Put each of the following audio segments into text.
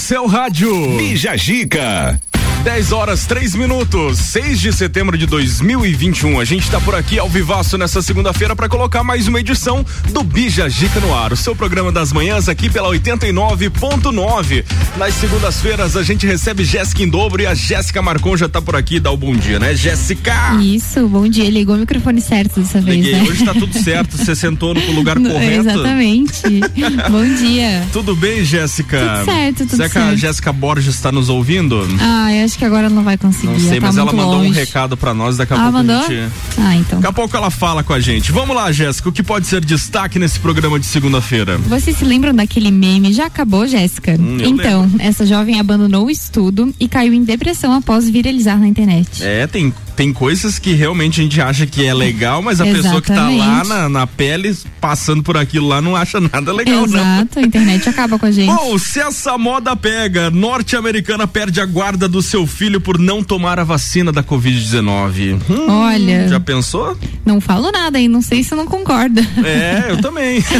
seu rádio. Bija Gica. 10 horas 3 minutos, 6 de setembro de 2021. A gente está por aqui ao vivaço nessa segunda-feira para colocar mais uma edição do Bija Gica no ar, o seu programa das manhãs aqui pela 89.9. Nas segundas-feiras a gente recebe Jéssica em dobro e a Jéssica Marcon já está por aqui. Dá o bom dia, né, Jéssica? Isso, bom dia. Ligou o microfone certo dessa vez. Liguei. Né? Hoje tá tudo certo. Você sentou no lugar No- correto. Exatamente. bom dia. Tudo bem, Jéssica? Tudo certo, tudo Será que a certo. Jéssica Borges está nos ouvindo? Ah, eu acho que agora não vai conseguir. Não sei, tá mas ela mandou um longe. recado pra nós, daqui a Ah, pouco mandou? a gente. Ah, então. Daqui a pouco ela fala com a gente. Vamos lá, Jéssica, o que pode ser destaque nesse programa de segunda-feira? Vocês se lembram daquele meme? Já acabou, Jéssica? Hum, então, essa jovem abandonou o estudo e caiu em depressão após viralizar na internet. É, tem, tem coisas que realmente a gente acha que é legal, mas a pessoa que tá lá Exatamente. na, na pele, passando por aquilo lá, não acha nada legal, não. Exato, a internet acaba com a gente. Bom, se essa moda pega, norte-americana perde a guarda do seu filho por não tomar a vacina da Covid-19. Hum, Olha. Já pensou? Não falo nada aí, não sei se não concorda. É, eu também.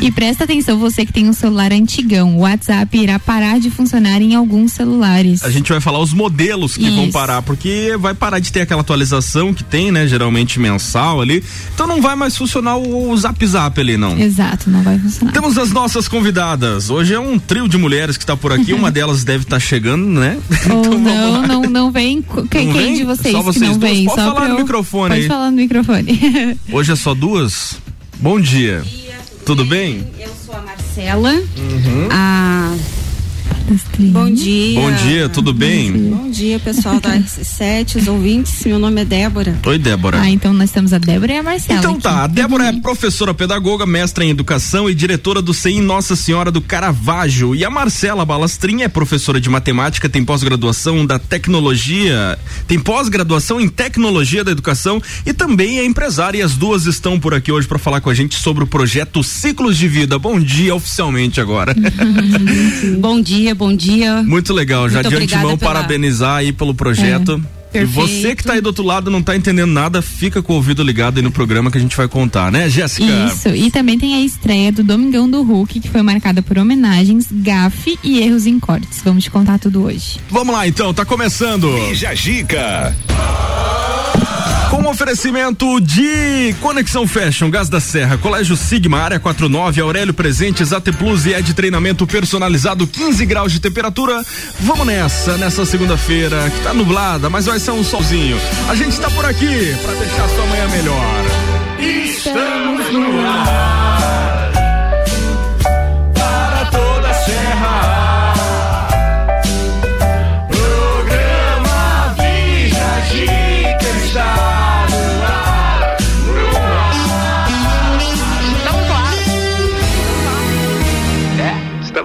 E presta atenção, você que tem um celular antigão, o WhatsApp irá parar de funcionar em alguns celulares. A gente vai falar os modelos que vão Isso. parar, porque vai parar de ter aquela atualização que tem, né? Geralmente mensal ali. Então não vai mais funcionar o, o zap zap ali, não. Exato, não vai funcionar. Temos as nossas convidadas. Hoje é um trio de mulheres que está por aqui. Uma delas deve estar chegando, né? Ou Então não, não, não vem. Quem, Não quem vem? de vocês Só que vocês não duas? vem? Pode Só falar no eu- microfone Pode aí. falar no microfone. Hoje é só duas? Bom dia. Tudo bem? Eu sou a Marcela. Uhum. Ah, bom dia. Bom dia, tudo bem? Bom dia, pessoal da RC7, os ouvintes. Meu nome é Débora. Oi, Débora. Ah, então nós temos a Débora e a Marcela. Então aqui. tá, a Débora é professora pedagoga, mestra em educação e diretora do CEI Nossa Senhora do Caravaggio. E a Marcela Balastrin é professora de matemática, tem pós-graduação da tecnologia, tem pós-graduação em tecnologia da educação e também é empresária. E as duas estão por aqui hoje para falar com a gente sobre o projeto Ciclos de Vida. Bom dia oficialmente agora. Bom dia, bom dia. Muito legal, já Muito de antemão pela- parabenizar aí pelo projeto. E Perfeito. você que tá aí do outro lado não tá entendendo nada, fica com o ouvido ligado aí no programa que a gente vai contar, né, Jéssica? Isso, e também tem a estreia do Domingão do Hulk, que foi marcada por homenagens, gafe e erros em cortes. Vamos te contar tudo hoje. Vamos lá então, tá começando. Bija Gica. Com oferecimento de Conexão Fashion, Gás da Serra, Colégio Sigma, Área 49, Aurélio Presentes, AT Plus e Ed Treinamento Personalizado, 15 graus de temperatura. Vamos nessa, nessa segunda-feira, que tá nublada, mas vai ser um solzinho. A gente tá por aqui pra deixar sua manhã melhor. Estamos no ar.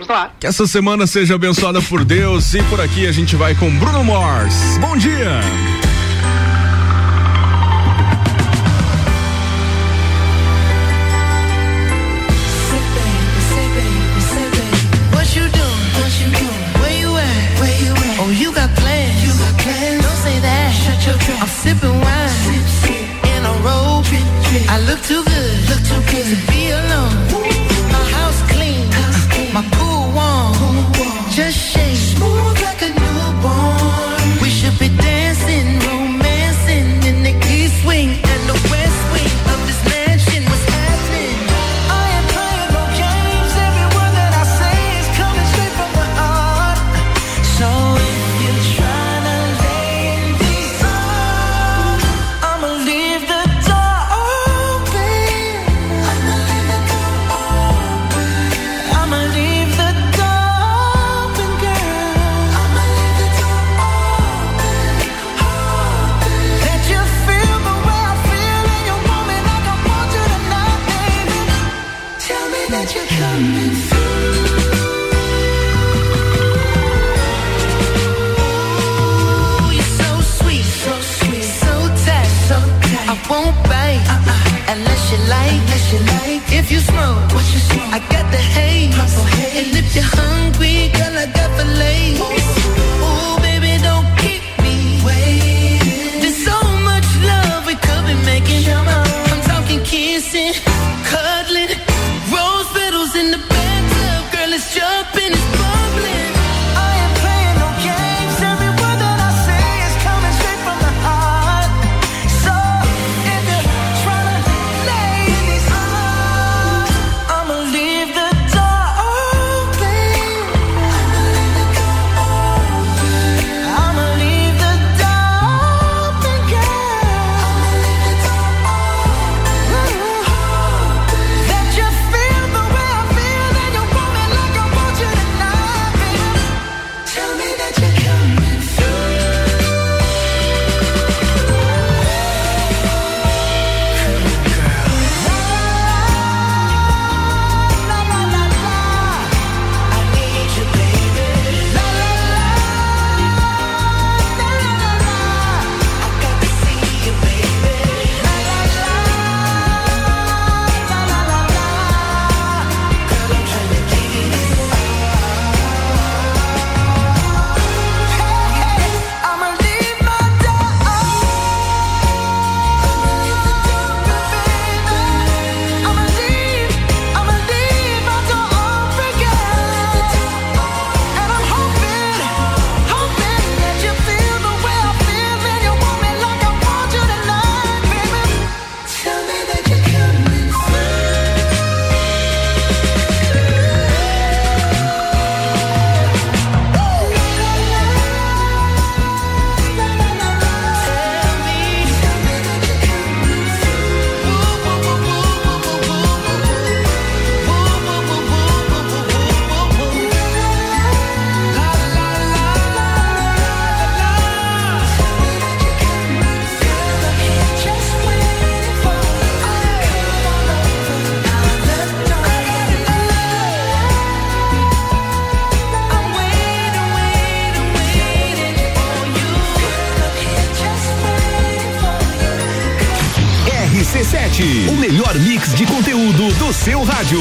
Ar. Que essa semana seja abençoada por Deus e por aqui a gente vai com Bruno Mars. Bom dia! What you doing? What you doing? Where you at? Where you at? Oh, you got plans. You got plans. Don't say that. Shut your trap. I'm sipping wine in a robe. I look too good. Do seu rádio.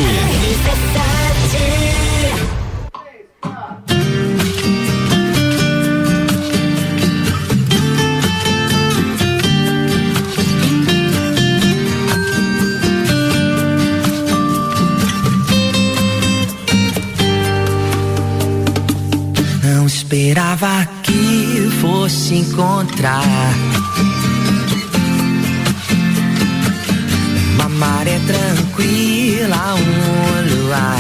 Não esperava que fosse encontrar maré tranquila, um luar.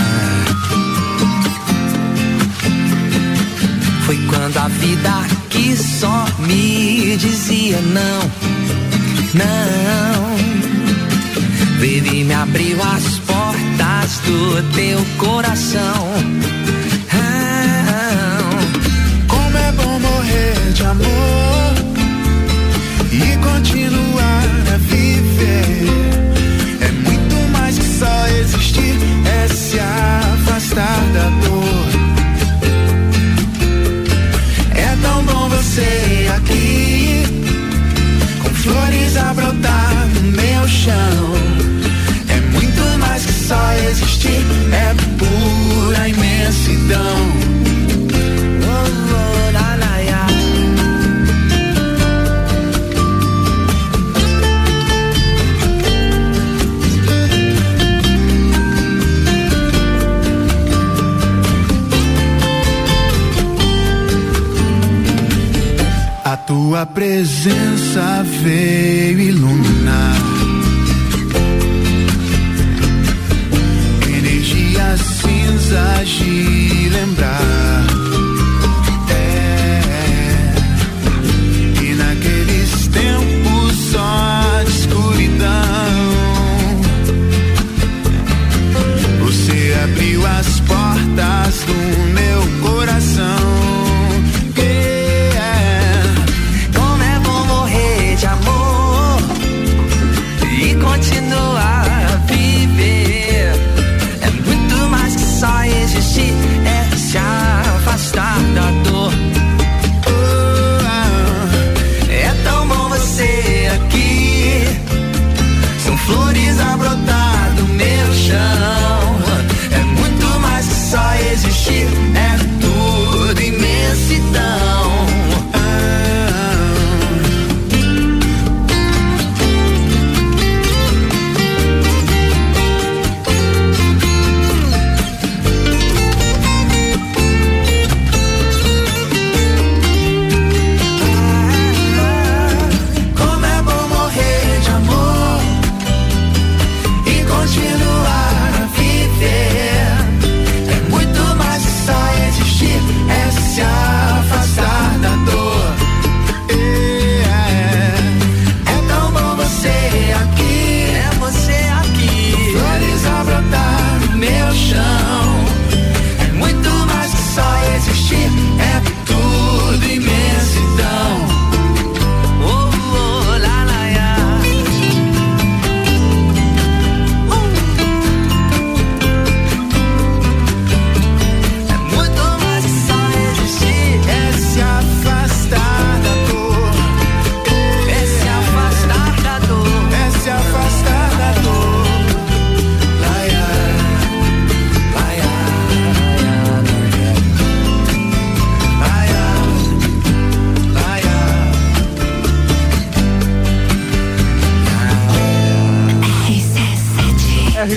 Foi quando a vida que só me dizia não, não. E me abriu as portas do teu coração. Como é bom morrer de amor e continuar a viver. Afastar da dor. É tão bom você aqui, com flores a brotar no meu chão. É muito mais que só existir, é pura imensidão. Tua presença veio iluminar. Energias cinzas de lembrar.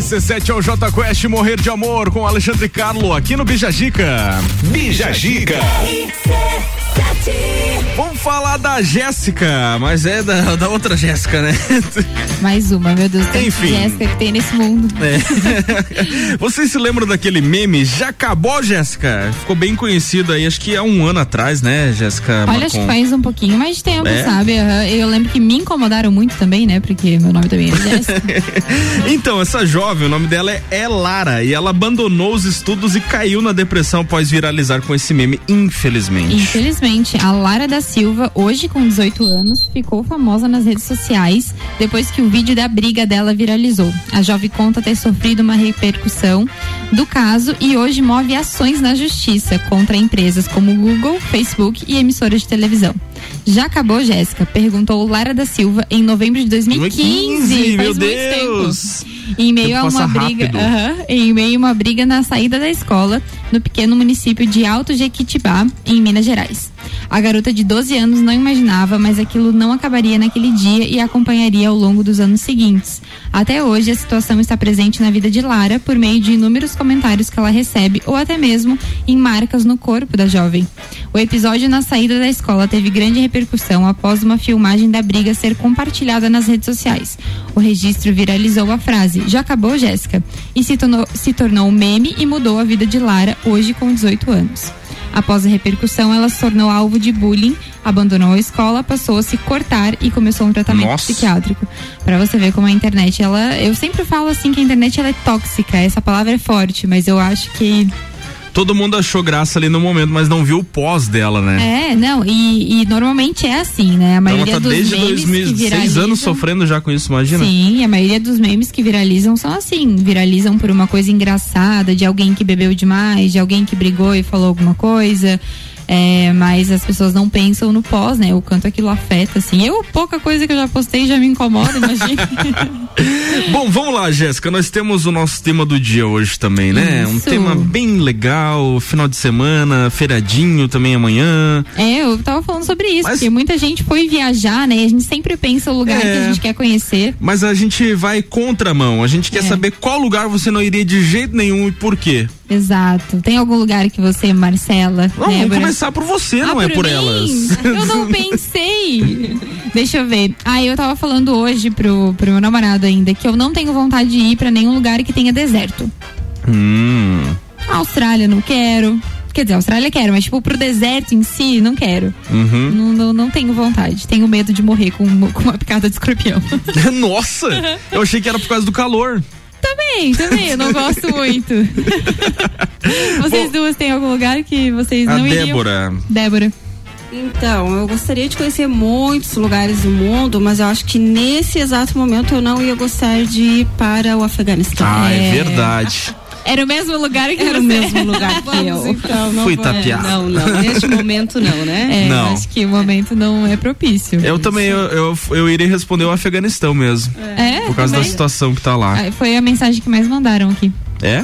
RC7 é o J Quest Morrer de Amor com Alexandre Carlo aqui no Bijagica. Bija Gica. Vamos falar da Jéssica, mas é da, da outra Jéssica, né? Mais uma, meu Deus. Tem Enfim. Jéssica que tem nesse mundo. É. Vocês se lembram daquele meme? Já acabou, Jéssica? Ficou bem conhecido aí, acho que há um ano atrás, né, Jéssica? Olha, acho que Marcon? faz um pouquinho mais de tempo, É? sabe? Eu lembro que me incomodaram muito também, né? Porque meu nome também é Jéssica. Então, essa jovem, o nome dela é, é Lara e ela abandonou os estudos e caiu na depressão após viralizar com esse meme, infelizmente. Infelizmente, a Lara da Silva, hoje com 18 anos, ficou famosa nas redes sociais depois que o vídeo da briga dela viralizou. A jovem conta ter sofrido uma repercussão do caso e hoje move ações na justiça contra empresas como Google, Facebook e emissoras de televisão. Já acabou, Jéssica? Perguntou Lara da Silva em novembro de 2015. 2015, Faz meu Deus. tempo. Em meio Tempo a uma briga, rápido. aham, em meio a uma briga na saída da escola no pequeno município de Alto Jequitibá, em Minas Gerais. A garota de 12 anos não imaginava, mas aquilo não acabaria naquele dia e a acompanharia ao longo dos anos seguintes. Até hoje, a situação está presente na vida de Lara por meio de inúmeros comentários que ela recebe ou até mesmo em marcas no corpo da jovem. O episódio na saída da escola teve grande repercussão após uma filmagem da briga ser compartilhada nas redes sociais. O registro viralizou a frase: Já acabou, Jéssica? E se tornou, se tornou um meme e mudou a vida de Lara, hoje com 18 anos. Após a repercussão, ela se tornou alvo de bullying, abandonou a escola, passou a se cortar e começou um tratamento Nossa. psiquiátrico. Pra você ver como a internet, ela, eu sempre falo assim que a internet ela é tóxica. Essa palavra é forte, mas eu acho que Todo mundo achou graça ali no momento, mas não viu o pós dela, né? é, não, e, e normalmente é assim, né? A Ela maioria tá dos desde memes que 2006 viralizam, anos sofrendo já com isso, imagina. Sim, a maioria dos memes que viralizam são assim, viralizam por uma coisa engraçada, de alguém que bebeu demais, de alguém que brigou e falou alguma coisa. É, mas as pessoas não pensam no pós, né? O quanto aquilo afeta, assim. Eu, pouca coisa que eu já postei já me incomoda, imagina. Bom, vamos lá, Jéssica. Nós temos o nosso tema do dia hoje também, né? Um Isso. tema bem legal, final de semana, feriadinho também amanhã. é, eu tava falando sobre isso, Mas- porque muita gente foi viajar, né? E a gente sempre pensa o lugar É. que a gente quer conhecer. Mas a gente vai contramão. A gente quer É. saber qual lugar você não iria de jeito nenhum e por quê. Exato. Tem algum lugar que você, Marcela? Não, vamos começar por você, Ah, não é por mim? elas. Eu não pensei. Deixa eu ver. Ah, eu tava falando hoje pro, pro meu namorado ainda que eu não tenho vontade de ir pra nenhum lugar que tenha deserto. hum. A Austrália não quero. Quer dizer, a Austrália quero, mas tipo, pro deserto em si, não quero. Uhum. Não, não, não tenho vontade. Tenho medo de morrer com, com uma picada de escorpião. Nossa! Eu achei que era por causa do calor. Também, também, eu não gosto muito. vocês duas têm algum lugar que vocês A não iriam? Débora. Débora. Então, eu gostaria de conhecer muitos lugares do mundo, mas eu acho que nesse exato momento eu não ia gostar de ir para o Afeganistão. Ah, é, É. verdade. Era o mesmo lugar que Era você. o mesmo lugar que Vamos, eu. então, não Fui vou- tapeado. Não, não, neste momento não, né? É, Não. acho que o momento não é propício. Eu também, eu, eu, eu iria responder o Afeganistão mesmo. É, Por causa da também. situação que tá lá. Foi a mensagem que mais mandaram aqui. É?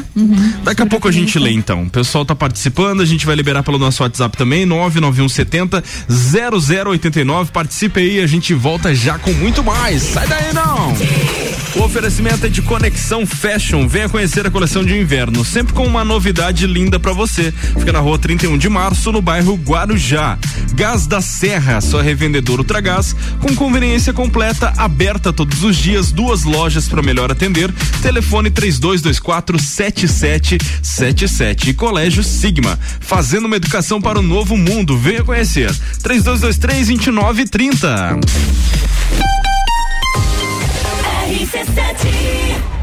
Daqui a pouco a gente lê então. O pessoal tá participando, a gente vai liberar pelo nosso WhatsApp também, 99170 0089. Participe aí, a gente volta já com muito mais. Sai daí não! O oferecimento é de Conexão Fashion. Venha conhecer a coleção de inverno, sempre com uma novidade linda pra você. Fica na rua 31 de março, no bairro Guarujá. Gás da Serra, sua revendedora Ultragás, com conveniência completa, aberta todos os dias, duas lojas para melhor atender. Telefone 3224 7777 e Colégio Sigma, fazendo uma educação para o novo mundo. Venha conhecer. 3223 2930. RC7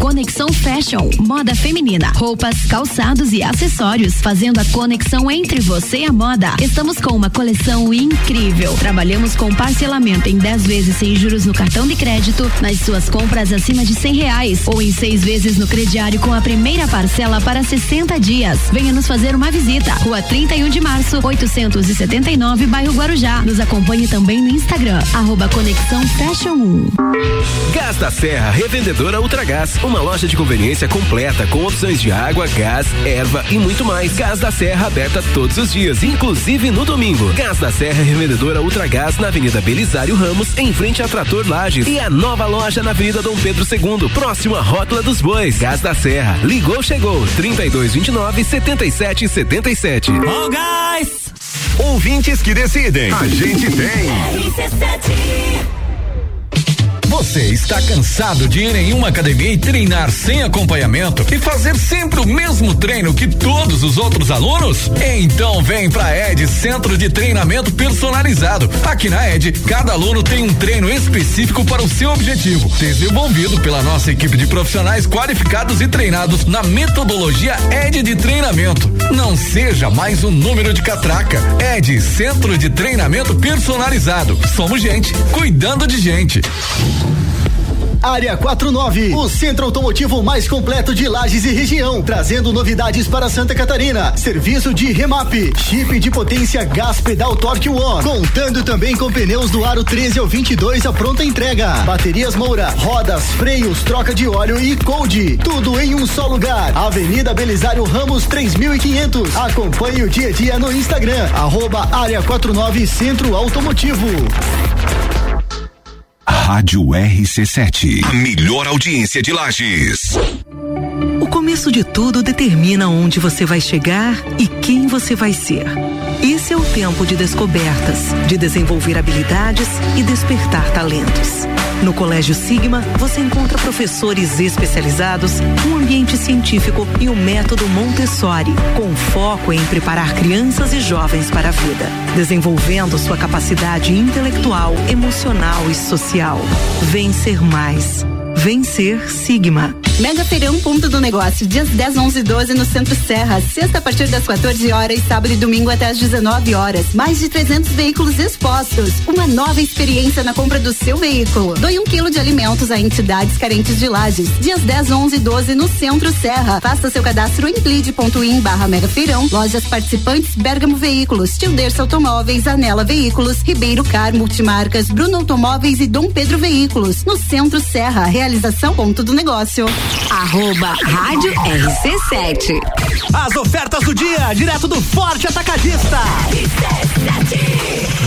Conexão Fashion, moda feminina, roupas, calçados e acessórios, fazendo a conexão entre você e a moda. Estamos com uma coleção incrível. Trabalhamos com parcelamento em 10 vezes sem juros no cartão de crédito, nas suas compras acima de 100 reais ou em seis vezes no crediário com a primeira parcela para 60 dias. Venha nos fazer uma visita. Rua 31 de março, 879, bairro Guarujá. Nos acompanhe também no Instagram, arroba Conexão Fashion 1. Gás da Serra, revendedora Ultragás, uma loja de conveniência completa com opções de água, gás, erva e muito mais. Gás da Serra aberta todos os dias, inclusive no domingo. Gás da Serra, revendedora Ultragás na Avenida Belisário Ramos, em frente a Trator Lages. E a nova loja na Avenida Dom Pedro II, próximo à Rótula dos Bois. Gás da Serra, ligou, chegou. 3229 7777. Oh, guys! Ouvintes que decidem. A gente tem. Você está cansado de ir em uma academia e treinar sem acompanhamento e fazer sempre o mesmo treino que todos os outros alunos? Então vem pra Ed Centro de Treinamento Personalizado. Aqui na Ed, cada aluno tem um treino específico para o seu objetivo, desenvolvido pela nossa equipe de profissionais qualificados e treinados na metodologia Ed de treinamento. Não seja mais um número de catraca. Ed Centro de Treinamento Personalizado. Somos gente cuidando de gente. Área 49, o centro automotivo mais completo de Lages e região, trazendo novidades para Santa Catarina. Serviço de remap, chip de potência gás pedal Torque One, contando também com pneus do aro 13 ao 22 a pronta entrega. Baterias Moura, rodas, freios, troca de óleo e cold, tudo em um só lugar. Avenida Belisário Ramos 3500. Acompanhe o dia a dia no Instagram, arroba área 49 Centro Automotivo. Rádio RC7. A melhor audiência de Lages. O começo de tudo determina onde você vai chegar e quem você vai ser. Esse é o tempo de descobertas, de desenvolver habilidades e despertar talentos. No Colégio Sigma, você encontra professores especializados, um ambiente científico e o método Montessori, com foco em preparar crianças e jovens para a vida, desenvolvendo sua capacidade intelectual, emocional e social. Vencer mais. Vencer Sigma. Mega Feirão Ponto do Negócio, dias 10, 11 e 12 no Centro Serra, sexta a partir das 14 horas sábado e domingo até as 19 horas. Mais de 300 veículos expostos. Uma nova experiência na compra do seu veículo. Doe um quilo de alimentos a entidades carentes de lajes. Dias 10, 11 e 12 no Centro Serra. Faça seu cadastro em plid.in barra Mega Feirão. Lojas participantes Bergamo Veículos, Tilderso Automóveis, Anela Veículos, Ribeiro Car Multimarcas, Bruno Automóveis e Dom Pedro Veículos. No Centro Serra, realização ponto do negócio. Arroba Rádio RC7. As ofertas do dia, direto do Forte Atacadista.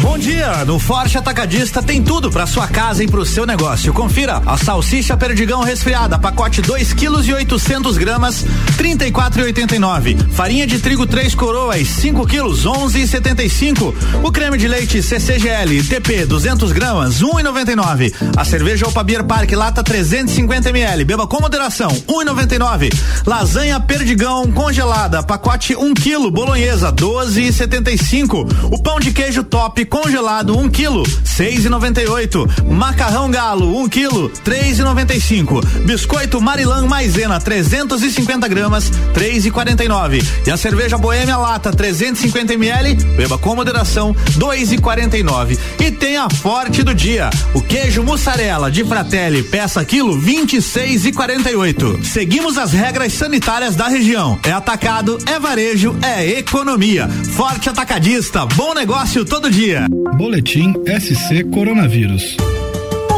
Bom dia, no Forte Atacadista tem tudo para sua casa e pro seu negócio. Confira a salsicha perdigão resfriada, pacote 2 quilos e 800 gramas, 34,89. Farinha de trigo 3 coroas, 5 quilos, 11,75. O creme de leite CCGL TP 200 gramas, 1,99. A cerveja Opa Beer Park lata 350 ml. Beba com moderação, 1,99. Lasanha perdigão congelada, pacote 1 quilo, bolonhesa 12,75. O pão de queijo top congelado 1 quilo, 6,98. Macarrão galo 1 quilo, 3,95. Biscoito Marilã Maisena 350 gramas, 3,49. E a cerveja Boêmia lata 350 ml, beba com moderação, 2,49. E tem a forte do dia, o queijo mussarela de Fratelli, peça quilo 26,48. Seguimos as regras sanitárias da região. É atacado, é varejo, é economia. Forte atacadista, bom negócio todo dia. Boletim SC Coronavírus.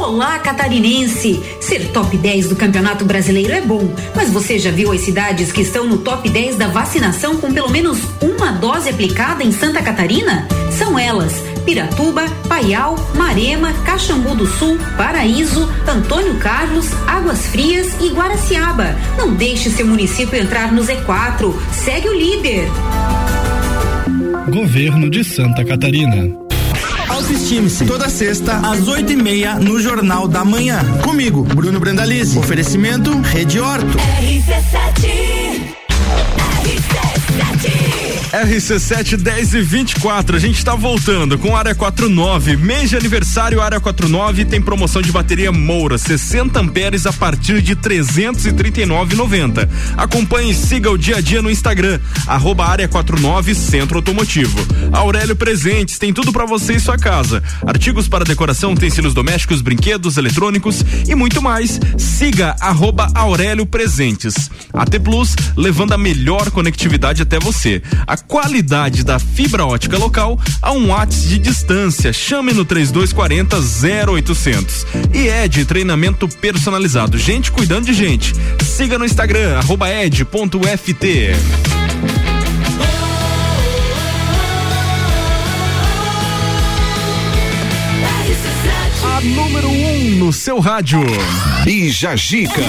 Olá, catarinense! Ser top 10 do Campeonato Brasileiro é bom, mas você já viu as cidades que estão no top 10 da vacinação com pelo menos uma dose aplicada em Santa Catarina? São elas: Piratuba, Paial, Marema, Caxambu do Sul, Paraíso, Antônio Carlos, Águas Frias e Guaraciaba. Não deixe seu município entrar no Z4. Segue o líder. Governo de Santa Catarina. Autoestime-se. Toda sexta, às oito e meia, no Jornal da Manhã. Comigo, Bruno Brandalize. Oferecimento Rede Horto. RC7 10 e 24, a gente está voltando com área 49. Mês de aniversário, área 49 tem promoção de bateria Moura, 60 amperes a partir de 339,90. Acompanhe e siga o dia a dia no Instagram, arroba área 49 Centro Automotivo. Aurélio Presentes tem tudo para você e sua casa. Artigos para decoração, utensílios domésticos, brinquedos, eletrônicos e muito mais. Siga arroba Aurélio Presentes. AT Plus, levando a melhor conectividade até você. A qualidade da fibra ótica local a um watts de distância. Chame no 3240 0800. E Ed treinamento personalizado. Gente cuidando de gente. Siga no Instagram arroba ed.ft. A número 1 um no seu rádio. Bija Gica.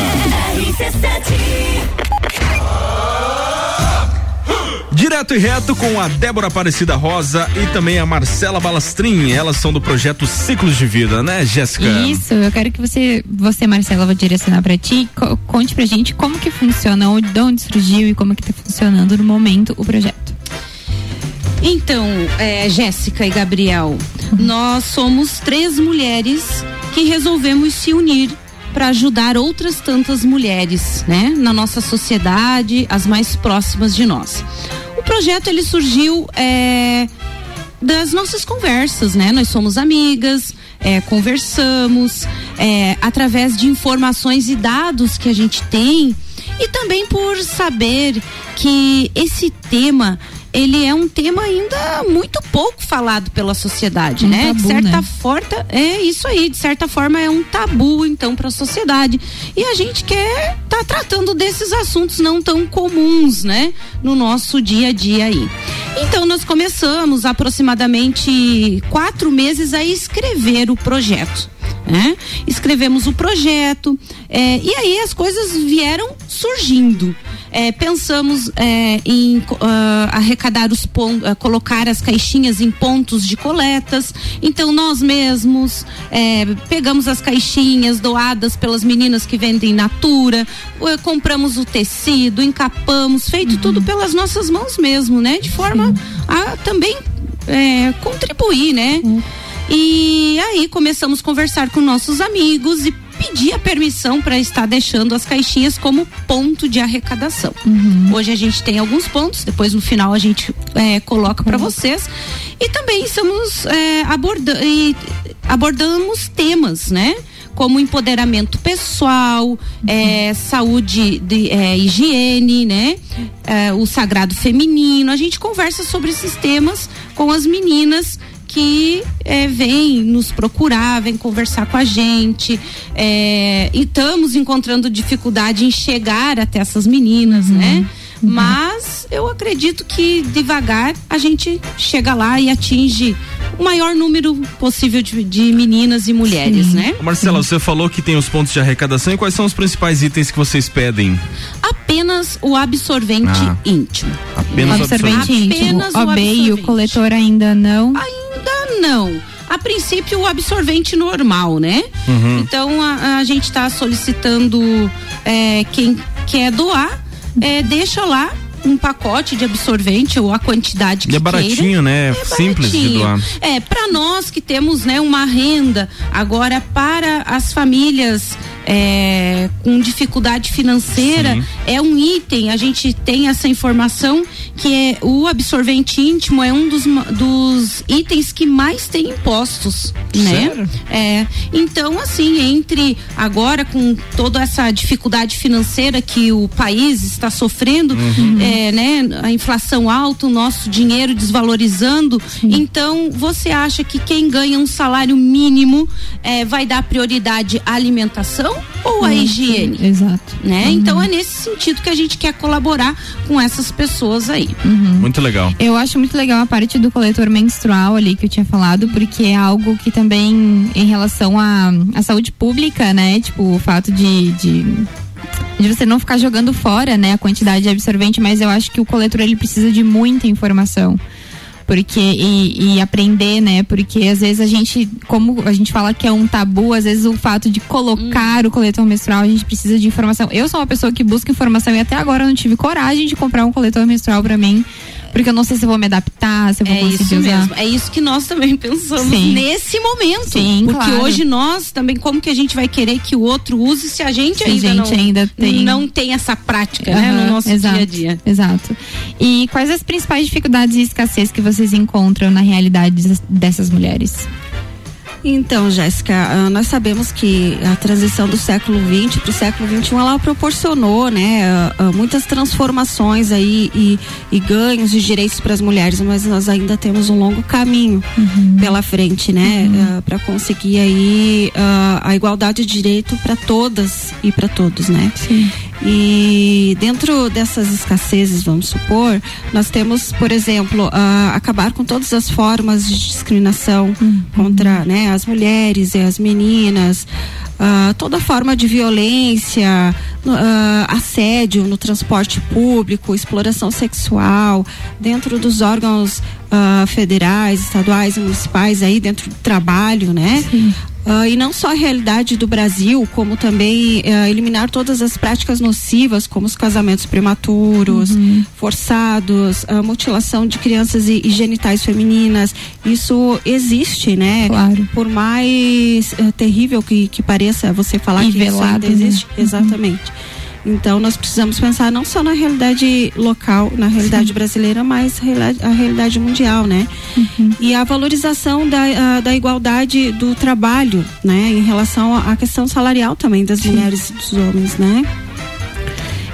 Direto e reto com a Débora Aparecida Rosa e também a Marcela Balastrin. Elas são do projeto Ciclos de Vida, né, Jéssica? Isso, eu quero que você, você Marcela, vou direcionar para ti. Co conte pra gente como que funciona, onde, de onde surgiu e como que tá funcionando no momento o projeto. Então, é, Jéssica e Gabriel, nós somos três mulheres que resolvemos se unir para ajudar outras tantas mulheres, né, na nossa sociedade, as mais próximas de nós. O projeto ele surgiu é, das nossas conversas, né? Nós somos amigas, é, conversamos é, através de informações e dados que a gente tem e também por saber que esse tema ele é um tema ainda muito pouco falado pela sociedade, Um né? tabu, de certa né? forma, é isso aí, de certa forma é um tabu então para a sociedade. E a gente quer tá tratando desses assuntos não tão comuns, né, no nosso dia a dia aí. Então nós começamos aproximadamente quatro meses a escrever o projeto. Né? Escrevemos o projeto é, e aí as coisas vieram surgindo. É, pensamos é, em ah, arrecadar os pontos, colocar as caixinhas em pontos de coletas. Então nós mesmos é, pegamos as caixinhas doadas pelas meninas que vendem Natura, eh, compramos o tecido, encapamos, feito tudo pelas nossas mãos mesmo, né? De forma a também é, contribuir, né? E aí começamos a conversar com nossos amigos e pedir a permissão para estar deixando as caixinhas como ponto de arrecadação. Hoje a gente tem alguns pontos, depois no final a gente é, coloca para vocês. E também estamos é, aborda abordamos temas, né? Como empoderamento pessoal, é, saúde, de, é, higiene, né? É, o sagrado feminino. A gente conversa sobre esses temas com as meninas que é, vêm nos procurar, vêm conversar com a gente. é, e estamos encontrando dificuldade em chegar até essas meninas, né? Mas eu acredito que devagar a gente chega lá e atinge o maior número possível de, de meninas e mulheres, né? Ô, Marcela, você falou que tem os pontos de arrecadação e quais são os principais itens que vocês pedem? Apenas o absorvente Ah. íntimo. Apenas o absorvente íntimo. Apenas o OB e o absorvente. coletor ainda não. Ainda não. A princípio, o absorvente normal, né? Uhum. Então, a, a gente está solicitando é, quem quer doar, é, deixa lá um pacote de absorvente ou a quantidade que E é baratinho, queira. né? Simples de baratinho. doar. É, para nós que temos, né, uma renda, agora para as famílias é, com dificuldade financeira, Sim. é um item, a gente tem essa informação que é o absorvente íntimo é um dos, dos itens que mais tem impostos, né? É, então assim, entre agora com toda essa dificuldade financeira que o país está sofrendo, Uhum. é, né, a inflação alta, o nosso dinheiro desvalorizando, então você acha que quem ganha um salário mínimo é, vai dar prioridade à alimentação ou à Hum, higiene? Exato. Né? Uhum. Então é nesse sentido que a gente quer colaborar com essas pessoas aí. Muito legal. Eu acho muito legal a parte do coletor menstrual ali que eu tinha falado, porque é algo que também, em relação à à saúde pública, né? Tipo, o fato de, de, de você não ficar jogando fora, né? A quantidade de absorvente, mas eu acho que o coletor ele precisa de muita informação. Porque, e, e aprender, né? Porque às vezes a gente, como a gente fala que é um tabu, às vezes o fato de colocar o coletor menstrual, a gente precisa de informação. Eu sou uma pessoa que busca informação e até agora eu não tive coragem de comprar um coletor menstrual pra mim. Porque eu não sei se eu vou me adaptar, se eu vou É conseguir isso usar. mesmo. É isso que nós também pensamos Sim. nesse momento. Sim, Porque claro. hoje nós também, como que a gente vai querer que o outro use se a gente Se a ainda, gente não, ainda tem- não tem essa prática né, Aham, no nosso exato, dia a dia? Exato. E quais as principais dificuldades e escassez que vocês encontram na realidade des- dessas mulheres? Então, Jéssica, ah, nós sabemos que a transição do século XX para o século XXI ela proporcionou, né, ah, ah, muitas transformações aí e, e ganhos de direitos para as mulheres, mas nós ainda temos um longo caminho pela frente, né, para conseguir aí a igualdade de direito para todas e para todos, né? E dentro dessas escassezes, vamos supor, nós temos, por exemplo, ah, acabar com todas as formas de discriminação contra né, as mulheres e as meninas, ah, toda forma de violência, ah, assédio no transporte público, exploração sexual, dentro dos órgãos ah, federais, estaduais e municipais, aí dentro do trabalho, né? Ah, e não só a realidade do Brasil, como também ah, eliminar todas as práticas nocivas, como os casamentos prematuros, forçados, a mutilação de crianças e, e genitais femininas. Isso existe, né? Por mais ah, terrível que, que pareça você falar E que isso velado, ainda existe. né? Exatamente. Então nós precisamos pensar não só na realidade local, na realidade brasileira, mas a realidade mundial, né? E a valorização da, a, da igualdade do trabalho, né? Em relação à questão salarial também das mulheres e dos homens, né?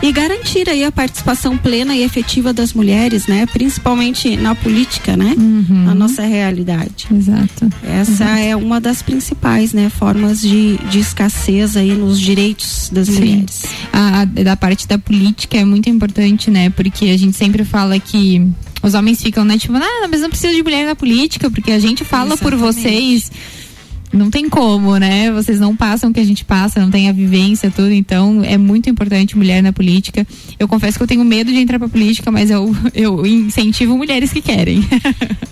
E garantir aí a participação plena e efetiva das mulheres, né? Principalmente na política, né? Na nossa realidade. Exato. Essa Exato. é uma das principais, né? Formas de, de escassez aí nos direitos das Sim. mulheres. A, a- da parte da política é muito importante, né? Porque a gente sempre fala que os homens ficam, né? Tipo, ah, mas não precisa de mulher na política, porque a gente fala por vocês. Não tem como, né? Vocês não passam o que a gente passa, não tem a vivência, tudo. Então, é muito importante mulher na política. Eu confesso que eu tenho medo de entrar pra política, mas eu, eu incentivo mulheres que querem.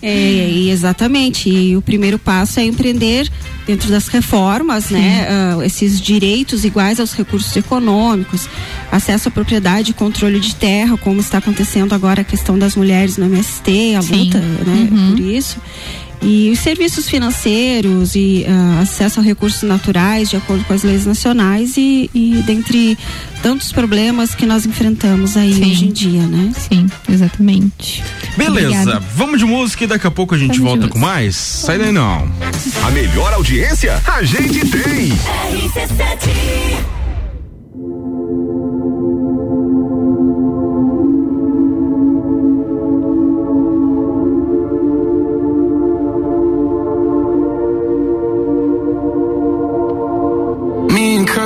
É, exatamente. E o primeiro passo é empreender dentro das reformas, né? Ah, esses direitos iguais aos recursos econômicos, acesso à propriedade, controle de terra, como está acontecendo agora a questão das mulheres no MST, a Sim. luta, né? Por isso. E os serviços financeiros e ah, acesso a recursos naturais de acordo com as leis nacionais e, e dentre tantos problemas que nós enfrentamos aí Sim. hoje em dia, né? Sim, exatamente. Beleza, Obrigada. vamos de música e daqui a pouco a gente Vamos volta com mais. Sai daí não. A melhor audiência a gente tem. Me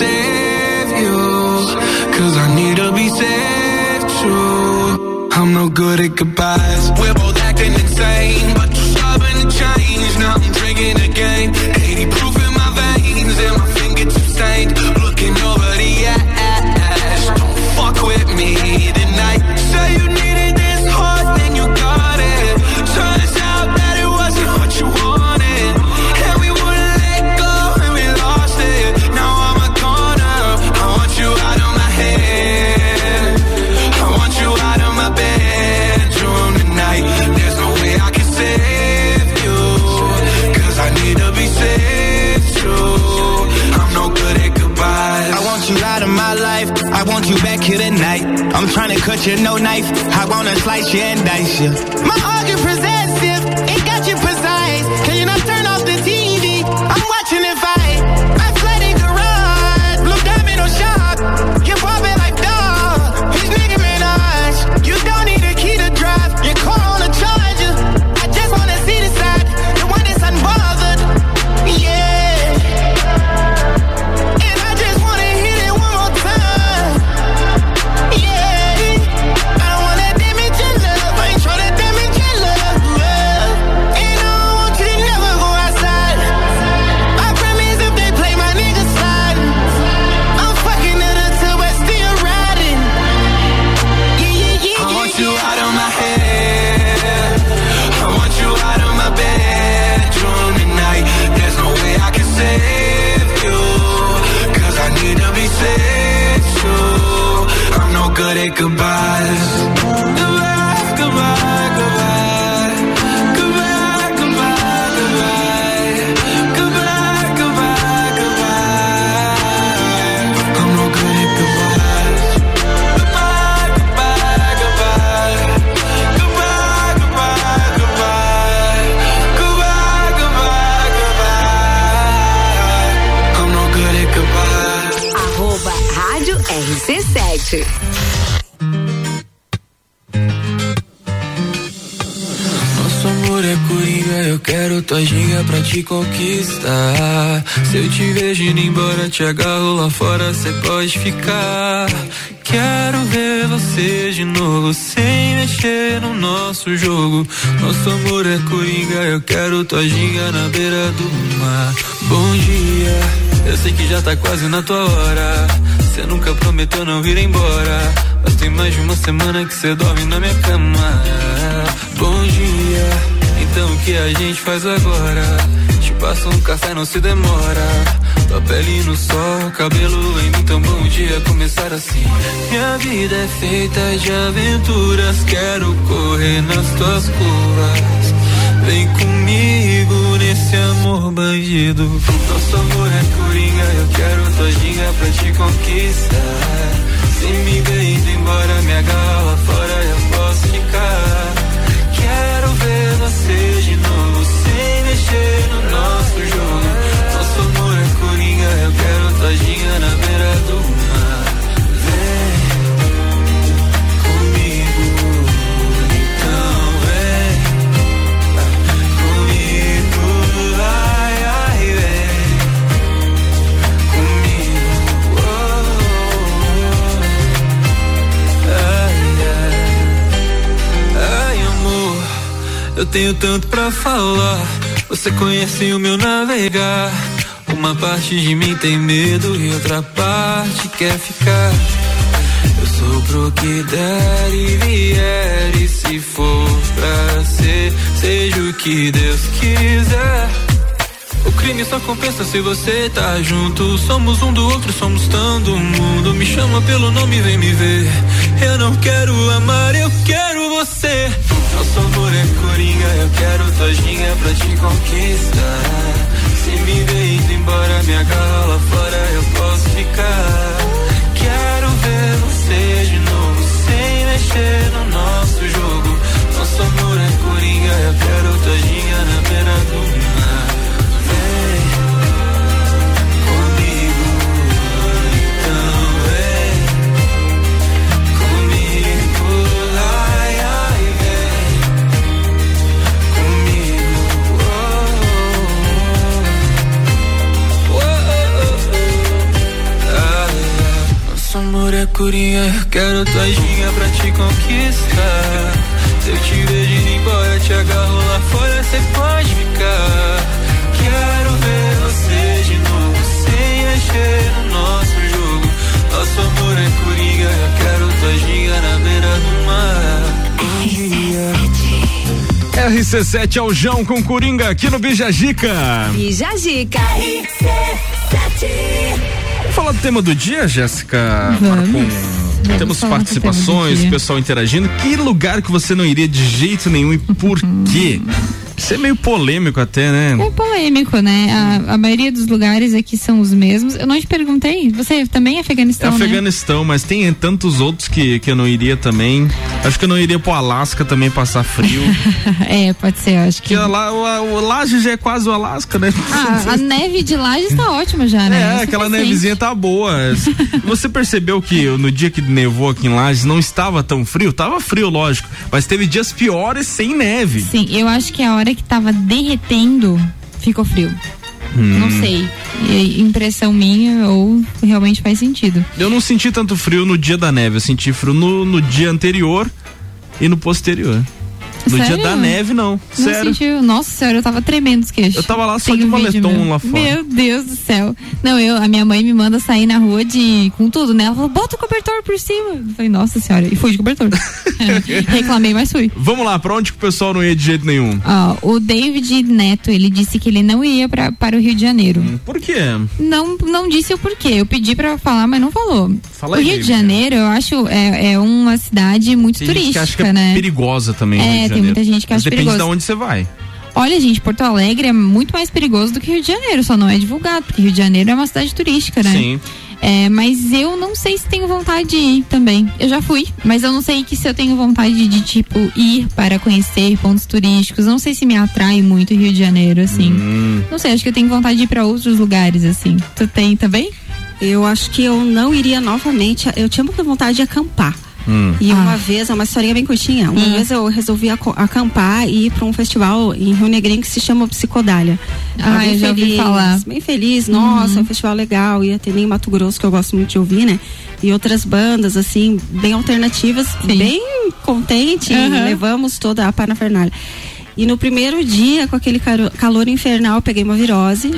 save you. Cause I need to be saved too. I'm no good at goodbyes. We're both acting insane, but te agarro lá fora, cê pode ficar. Quero ver você de novo, sem mexer no nosso jogo. Nosso amor é coringa, eu quero tua ginga na beira do mar. Bom dia, eu sei que já tá quase na tua hora. Você nunca prometeu não vir embora. Mas tem mais de uma semana que você dorme na minha cama. Bom dia, então o que a gente faz agora? Te passo um café, não se demora. Tua pele no sol, cabelo em mim, então bom dia começar assim. Minha vida é feita de aventuras, quero correr nas tuas curvas. Vem comigo nesse amor bandido. Nosso amor é coringa, eu quero todinha pra te conquistar. Se me ver indo embora, agarra lá fora, eu posso ficar. Quero ver você de novo, sem mexer no nosso jogo. Eu quero todinha na beira do mar. Vem comigo, então vem comigo, ai, ai, vem comigo. ai, ai. Ai, amor, eu tenho tanto pra falar. Você conhece o meu navegar. Uma parte de mim tem medo e outra parte quer ficar. Eu sou pro que der e vier. E se for pra ser, seja o que Deus quiser. O crime só compensa se você tá junto. Somos um do outro, somos tanto mundo. Me chama pelo nome, vem me ver. Eu não quero amar, eu quero você. Nosso amor é coringa, eu quero tojinha pra te conquistar. Me embora, me agarra lá fora, eu posso ficar. Quero ver você de novo, sem mexer no nosso jogo. Nosso amor é coringa, eu quero tojinha na beira do mar. Amor é coringa, eu quero tua ginha pra te conquistar. Se eu te vejo indo embora, te agarro lá fora, cê pode ficar. Quero ver você de novo, sem mexer no nosso jogo. Nosso amor é coringa, eu quero tua ginga na beira do mar. Bom dia. RC7 é o João com Coringa aqui no Bijagica. Bijagica. Vamos falar do tema do dia, Jéssica? Com- Temos participações, pessoal interagindo. Que lugar que você não iria de jeito nenhum e por quê? Isso é meio polêmico até, né? É polêmico, né? A, a maioria dos lugares aqui são os mesmos. Eu não te perguntei, você também é É Afeganistão, né? Afeganistão, mas tem tantos outros que, que eu não iria também. Acho que eu não iria pro Alasca também passar frio. é, pode ser, acho que. Lá, o, o Laje já é quase o Alasca, né? Ah, a neve de lá já está ótima já, né? É, aquela suficiente. nevezinha tá boa. Você percebeu que no dia que nevou aqui em Lages não estava tão frio? Tava frio, lógico, mas teve dias piores sem neve. Sim, eu acho que a hora que tava derretendo, ficou frio. Hum. Não sei. Impressão minha ou realmente faz sentido. Eu não senti tanto frio no dia da neve, eu senti frio no, no dia anterior e no posterior. No dia Sério? da neve, não. Não Sério. sentiu? Nossa senhora, eu tava tremendo os queixos. Eu tava lá só Tem de um moletom meu. lá fora. Meu Deus do céu. Não, eu, a minha mãe me manda sair na rua de com tudo, né? Ela falou, bota o cobertor por cima. Eu falei, nossa senhora, e fui de cobertor. Reclamei, mas fui. Vamos lá, pra onde que o pessoal não ia de jeito nenhum? Ó, o David Neto, ele disse que ele não ia pra, para o Rio de Janeiro. Por quê? Não, não disse o porquê. Eu pedi pra falar, mas não falou. Fala o aí, Rio de. Janeiro, eu acho, é, é uma cidade muito Tem que turística, que é né? perigosa também. É, De tem Janeiro. muita gente que Mas acha depende perigoso. de onde você vai. Olha, gente, Porto Alegre é muito mais perigoso do que Rio de Janeiro, só não é divulgado, porque Rio de Janeiro é uma cidade turística, né? Sim. É, mas eu não sei se tenho vontade de ir também. Eu já fui, mas eu não sei que se eu tenho vontade de, tipo, ir para conhecer pontos turísticos. Não sei se me atrai muito Rio de Janeiro, assim. Hum. Não sei, acho que eu tenho vontade de ir para outros lugares, assim. Tu tem também? Eu acho que eu não iria novamente. Eu tinha muita vontade de acampar. Hum. E uma vez, é uma historinha bem curtinha. Uma Hum. vez eu resolvi acampar e ir para um festival em Rio Negrinho que se chama Psicodália. Ah, bem eu já ouvi feliz, falar. Bem feliz, nossa, Uhum. é um festival legal. Ia ter nem Mato Grosso, que eu gosto muito de ouvir, né? E outras bandas, assim, bem alternativas, bem contente. Uhum. Levamos toda a parafernália. E no primeiro dia, com aquele calor infernal, eu peguei uma virose.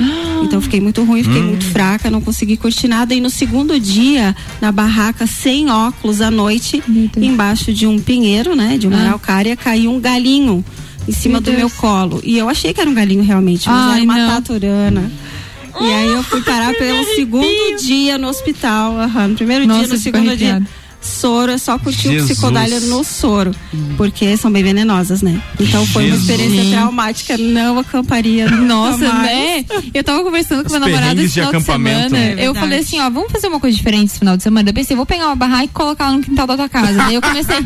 então fiquei muito ruim, fiquei Hum. muito fraca, não consegui curtir nada. E no segundo dia, na barraca, sem óculos à noite, embaixo de um pinheiro, né? De uma Ah. araucária, caiu um galinho em cima Meu do meu Deus. colo. E eu achei que era um galinho realmente, mas Ai, era uma não. taturana. E aí eu fui parar pelo segundo dia no hospital. aham. No primeiro dia, Nossa, no eu fico segundo dia. Soro é só curtir o Jesus. psicodália no soro, porque são bem venenosas, né? Então foi uma Jesus. experiência Sim. traumática, não acamparia. Nossa, né? Eu tava conversando com Os meu namorado esse de final de acampamento. semana. É eu falei assim, ó, vamos fazer uma coisa diferente esse final de semana. Eu pensei, vou pegar uma barraca e colocar ela no quintal da tua casa. Daí eu comecei.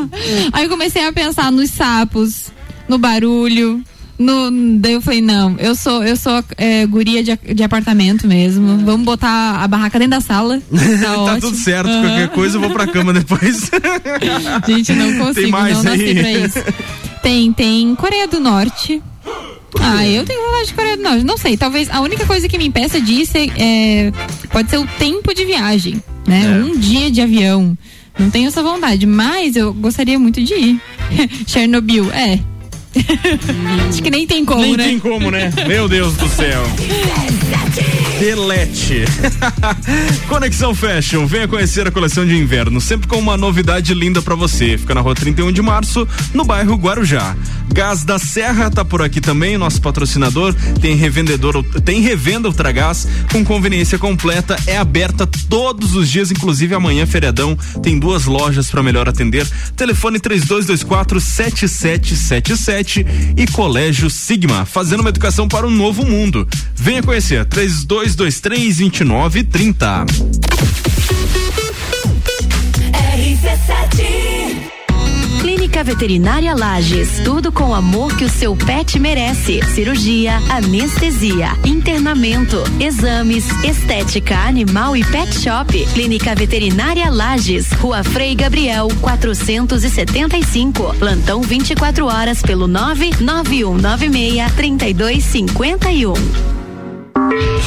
Aí eu comecei a pensar nos sapos, no barulho. No, daí eu falei, não, eu sou, eu sou é, guria de, de apartamento mesmo. Vamos botar a barraca dentro da sala. Tá, Tá tudo certo, Aham. qualquer coisa eu vou pra cama depois. Gente, não consigo, Tem mais não nasci pra isso. Tem, tem Coreia do Norte. Ah, eu tenho vontade de Coreia do Norte. Não sei, talvez a única coisa que me impeça disso é, é- pode ser o tempo de viagem, né? É. Um dia de avião. Não tenho essa vontade, mas eu gostaria muito de ir. Chernobyl, é. Acho que nem tem como, Nem né? tem como, né? Meu Deus do céu. Delete. Conexão Fashion, venha conhecer a coleção de inverno, sempre com uma novidade linda pra você. Fica na rua 31 de março, no bairro Guarujá. Gás da Serra tá por aqui também, nosso patrocinador. Tem revendedor, tem revenda Ultragás com conveniência completa, é aberta todos os dias, inclusive amanhã feriadão. Tem duas lojas pra melhor atender. Telefone 3224 7777 e Colégio Sigma, fazendo uma educação para um novo mundo. Venha conhecer 3223 2930. Clínica Veterinária Lages. Tudo com o amor que o seu pet merece. Cirurgia, anestesia, internamento, exames, estética animal e pet shop. Clínica Veterinária Lages. Rua Frei Gabriel, 475. Plantão 24 horas pelo 99196 3251.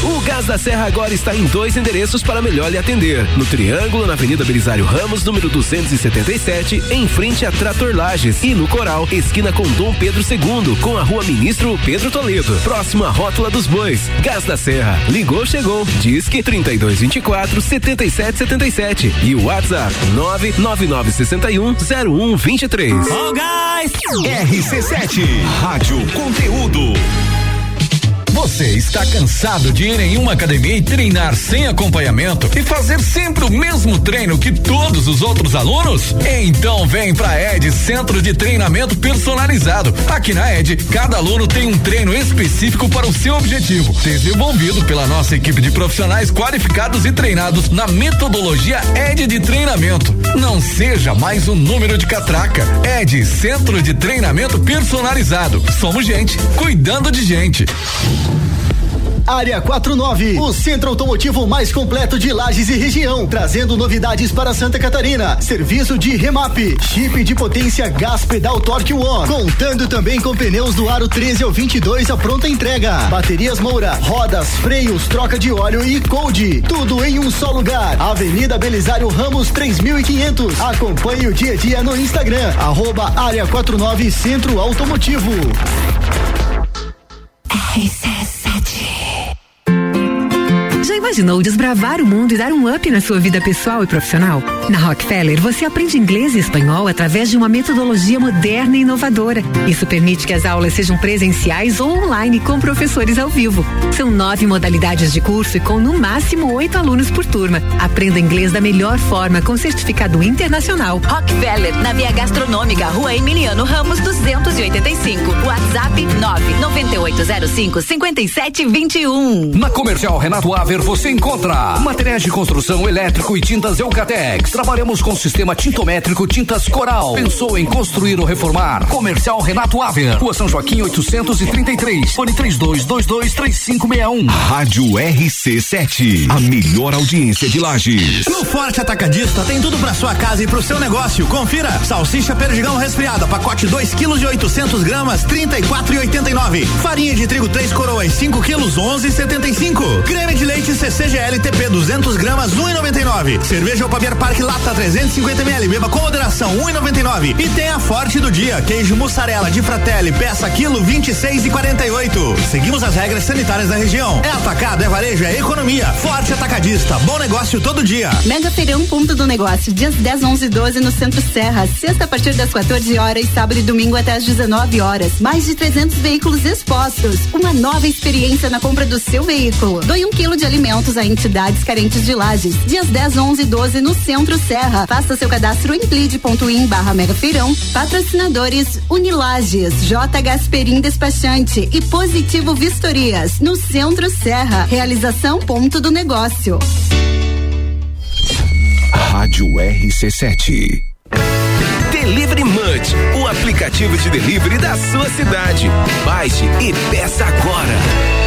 O Gás da Serra agora está em dois endereços para melhor lhe atender. No Triângulo, na Avenida Belisário Ramos, número 277, em frente a Trator Lages. E no Coral, esquina com Dom Pedro II, com a rua Ministro Pedro Toledo. Próximo à Rótula dos Bois. Gás da Serra. Ligou, chegou. Disque 3224 7777. E o WhatsApp 99961 0123. Ó, guys! RC7, Rádio Conteúdo. Você está cansado de ir em uma academia e treinar sem acompanhamento e fazer sempre o mesmo treino que todos os outros alunos? Então vem pra Ed Centro de Treinamento Personalizado. Aqui na Ed, cada aluno tem um treino específico para o seu objetivo, desenvolvido pela nossa equipe de profissionais qualificados e treinados na metodologia Ed de treinamento. Não seja mais um número de catraca. Ed Centro de Treinamento Personalizado. Somos gente cuidando de gente. Área 49, o centro automotivo mais completo de Lages e região, trazendo novidades para Santa Catarina. Serviço de remap, chip de potência gás pedal Torque One, contando também com pneus do aro 13 ao 22 a pronta entrega. Baterias Moura, rodas, freios, troca de óleo e cold, tudo em um só lugar. Avenida Belisário Ramos 3500. Acompanhe o dia a dia no Instagram, arroba Área 49 Centro Automotivo. Já imaginou desbravar o mundo e dar um up na sua vida pessoal e profissional? Na Rockefeller, você aprende inglês e espanhol através de uma metodologia moderna e inovadora. Isso permite que as aulas sejam presenciais ou online com professores ao vivo. São nove modalidades de curso e com no máximo oito alunos por turma. Aprenda inglês da melhor forma com certificado internacional. Rockefeller, na Via Gastronômica, Rua Emiliano Ramos, 285. WhatsApp 99805 5721. Na Comercial Renato Aver você encontra materiais de construção elétrico e tintas Eucatex. Trabalhamos com sistema tintométrico Tintas Coral. Pensou em construir ou reformar? Comercial Renato Aver. Rua São Joaquim 833. Fone 32223561. Rádio RC7, a melhor audiência de Lages. No Forte Atacadista tem tudo pra sua casa e pro seu negócio. Confira: salsicha perdigão resfriada, pacote 2 quilos e 800 gramas, 34,89. Farinha de trigo 3 coroas, 5 quilos, 11,75. Creme de leite 60 CGL TP 200 gramas 1,99. Cerveja Opabier Park Lata 350 ml, beba com moderação 1,99. E tem a forte do dia, queijo mussarela de Fratelli, peça quilo 26 e 48. Seguimos as regras sanitárias da região. É atacado, é varejo, é economia. Forte atacadista, bom negócio todo dia. Mega Feirão Ponto do Negócio, dias 10, 11 e 12 no Centro Serra. Sexta a partir das 14 horas, sábado e domingo até às 19 horas. Mais de 300 veículos expostos. Uma nova experiência na compra do seu veículo. Doe um quilo de alimentos a entidades carentes de lajes. Dias 10, 11 e 12 no Centro Serra. Faça seu cadastro em blid.in barra Mega Feirão. Patrocinadores Unilages, J. Gasperim Despachante e Positivo Vistorias. No Centro Serra. Realização Ponto do Negócio. Rádio RC7. Delivery Munch, o aplicativo de delivery da sua cidade. Baixe e peça agora.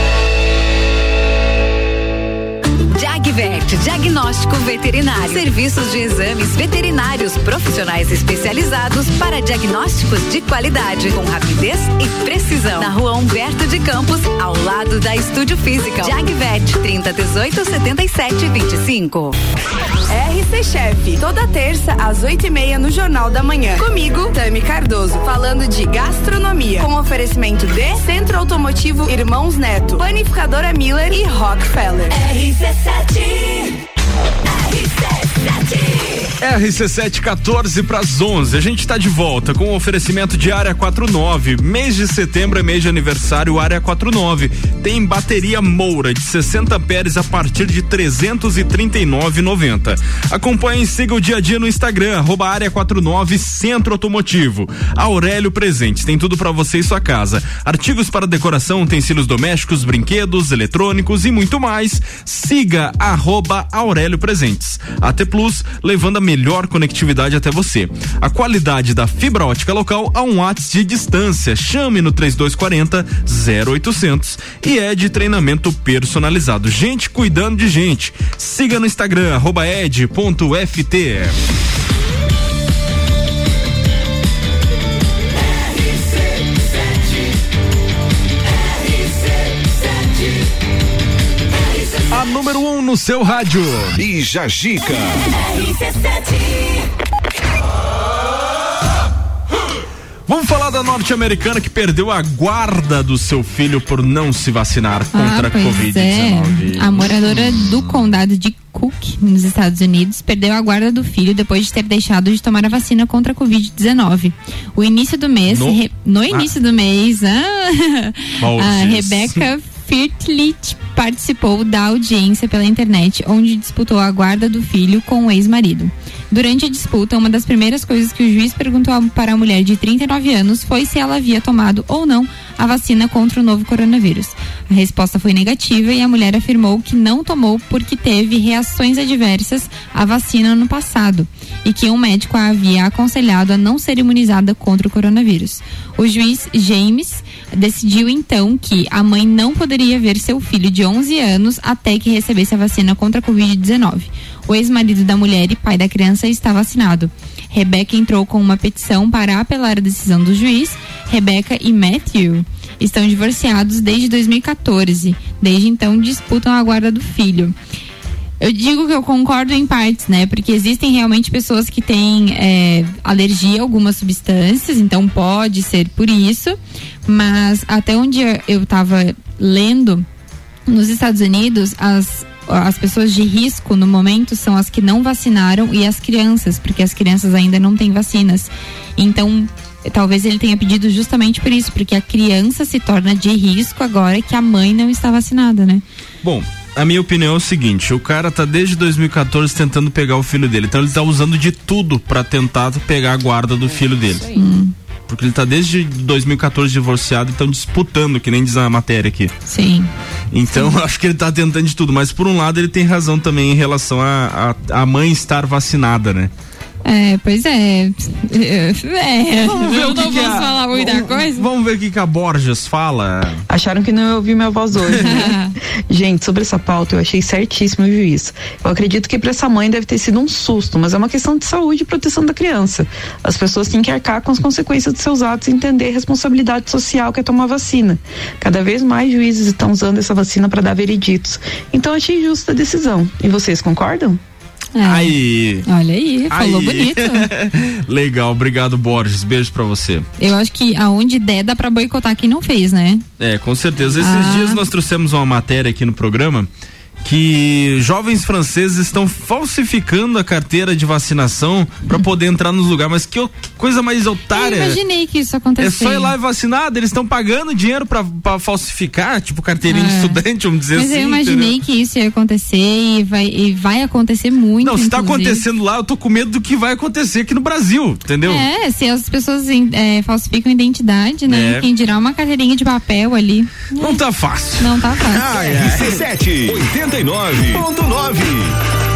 Jagvet, diagnóstico veterinário. Serviços de exames veterinários profissionais especializados para diagnósticos de qualidade, com rapidez e precisão. Na rua Humberto de Campos, ao lado da Estúdio Física. Jagvet, 30 18 77 25. RC Chef, toda terça às oito e meia no Jornal da Manhã. Comigo, Tami Cardoso, falando de gastronomia, com oferecimento de Centro Automotivo Irmãos Neto, Panificadora Miller e Rockefeller. RC7 RC7 14 para as 11. A gente está de volta com o oferecimento de área 49. Mês de setembro é mês de aniversário área 49. Tem bateria Moura de 60 amperes a partir de 339,90. Acompanhe e siga o dia a dia no Instagram área 49 Centro Automotivo. Aurélio Presentes tem tudo para você e sua casa. Artigos para decoração, utensílios domésticos, brinquedos, eletrônicos e muito mais. Siga arroba Aurélio Presentes. AT Plus levando a melhor conectividade até você. A qualidade da fibra ótica local a um watts de distância. Chame no 3240 0800 e é de treinamento personalizado. Gente cuidando de gente. Siga no Instagram arroba ed.ft. A número 1 um no seu rádio. Bija Gica. Vamos falar da norte-americana que perdeu a guarda do seu filho por não se vacinar contra a pois Covid-19. é. A moradora do condado de Cook, nos Estados Unidos, perdeu a guarda do filho depois de ter deixado de tomar a vacina contra a Covid-19. O início do mês, No- re- no início do mês, ah, Bom, a Jesus. Firtlich participou da audiência pela internet, onde disputou a guarda do filho com o ex-marido. Durante a disputa, uma das primeiras coisas que o juiz perguntou para a mulher de 39 anos foi se ela havia tomado ou não a vacina contra o novo coronavírus. A resposta foi negativa e a mulher afirmou que não tomou porque teve reações adversas à vacina no passado e que um médico a havia aconselhado a não ser imunizada contra o coronavírus. O juiz James decidiu então que a mãe não poderia ver seu filho de 11 anos até que recebesse a vacina contra a Covid-19. O ex-marido da mulher e pai da criança está vacinado. Rebeca entrou com uma petição para apelar a decisão do juiz. Rebeca e Matthew estão divorciados desde 2014. Desde então disputam a guarda do filho. Eu digo que eu concordo em partes, né? Porque existem realmente pessoas que têm é, alergia a algumas substâncias, então pode ser por isso. Mas até onde eu estava lendo, nos Estados Unidos, as, as pessoas de risco no momento são as que não vacinaram e as crianças, porque as crianças ainda não têm vacinas. Então, talvez ele tenha pedido justamente por isso, porque a criança se torna de risco agora que a mãe não está vacinada, né? Bom, a minha opinião é o seguinte: o cara tá desde 2014 tentando pegar o filho dele. Então ele tá usando de tudo pra tentar pegar a guarda do filho dele. Porque ele tá desde 2014 divorciado e estão disputando, que nem diz a matéria aqui. Sim. Então eu acho que ele tá tentando de tudo. Mas por um lado ele tem razão também em relação a, a, a mãe estar vacinada, né? É, pois é. É, Vamos ver eu o que não que posso a- falar muita vamos- coisa. Vamos ver o que, que a Borges fala. Acharam que não ia ouvir minha voz hoje, né? Gente, sobre essa pauta, eu achei certíssimo o juiz. Eu acredito que para essa mãe deve ter sido um susto, mas é uma questão de saúde e proteção da criança. As pessoas têm que arcar com as consequências de seus atos e entender a responsabilidade social que é tomar vacina. Cada vez mais juízes estão usando essa vacina para dar vereditos. Então, eu achei justa a decisão. E vocês concordam? Aí. Olha aí, falou Aí. bonito. Legal, obrigado, Borges. Beijo pra você. Eu acho que aonde der dá pra boicotar quem não fez, né? É, com certeza. Esses Ah. dias nós trouxemos uma matéria aqui no programa que jovens franceses estão falsificando a carteira de vacinação para poder entrar nos lugares. Mas que, coisa mais otária. Eu imaginei que isso acontecesse. É só ir lá e vacinar, eles estão pagando dinheiro para falsificar, tipo carteirinha é. de estudante, vamos dizer Mas assim. Mas eu imaginei entendeu? que isso ia acontecer e vai, e vai acontecer muito. Não, se está acontecendo lá, eu tô com medo do que vai acontecer aqui no Brasil, entendeu? É, se as pessoas é, falsificam identidade, né? É. Quem dirá uma carteirinha de papel ali. Não é. tá fácil. Não tá fácil. Ah, é. 17, 80 99.9.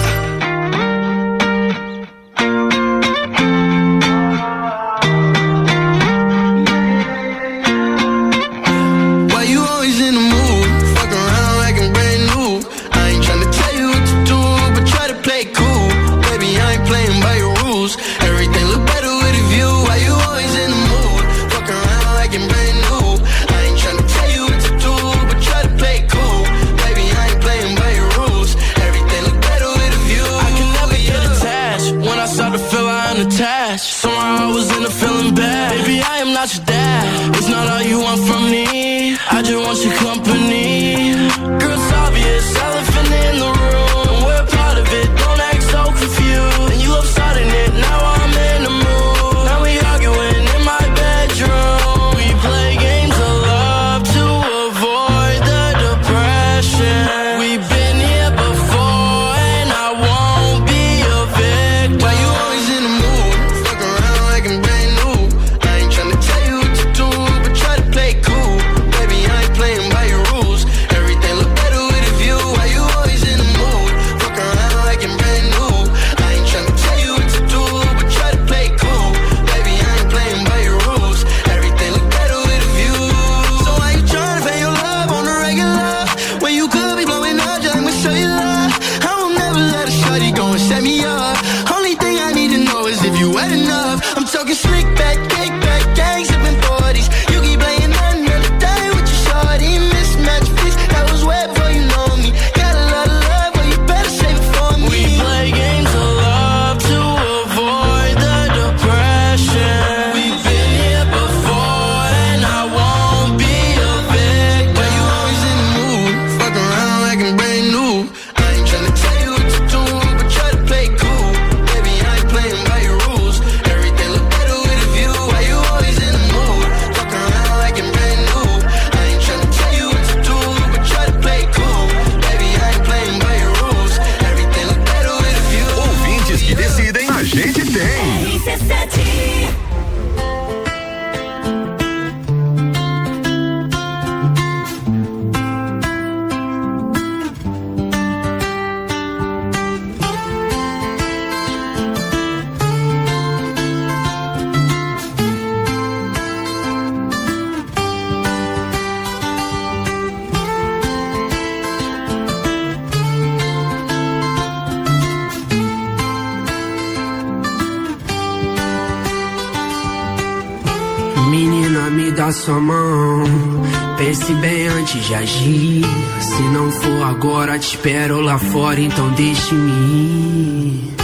de agir. Se não for agora, te espero lá fora, então deixe-me ir.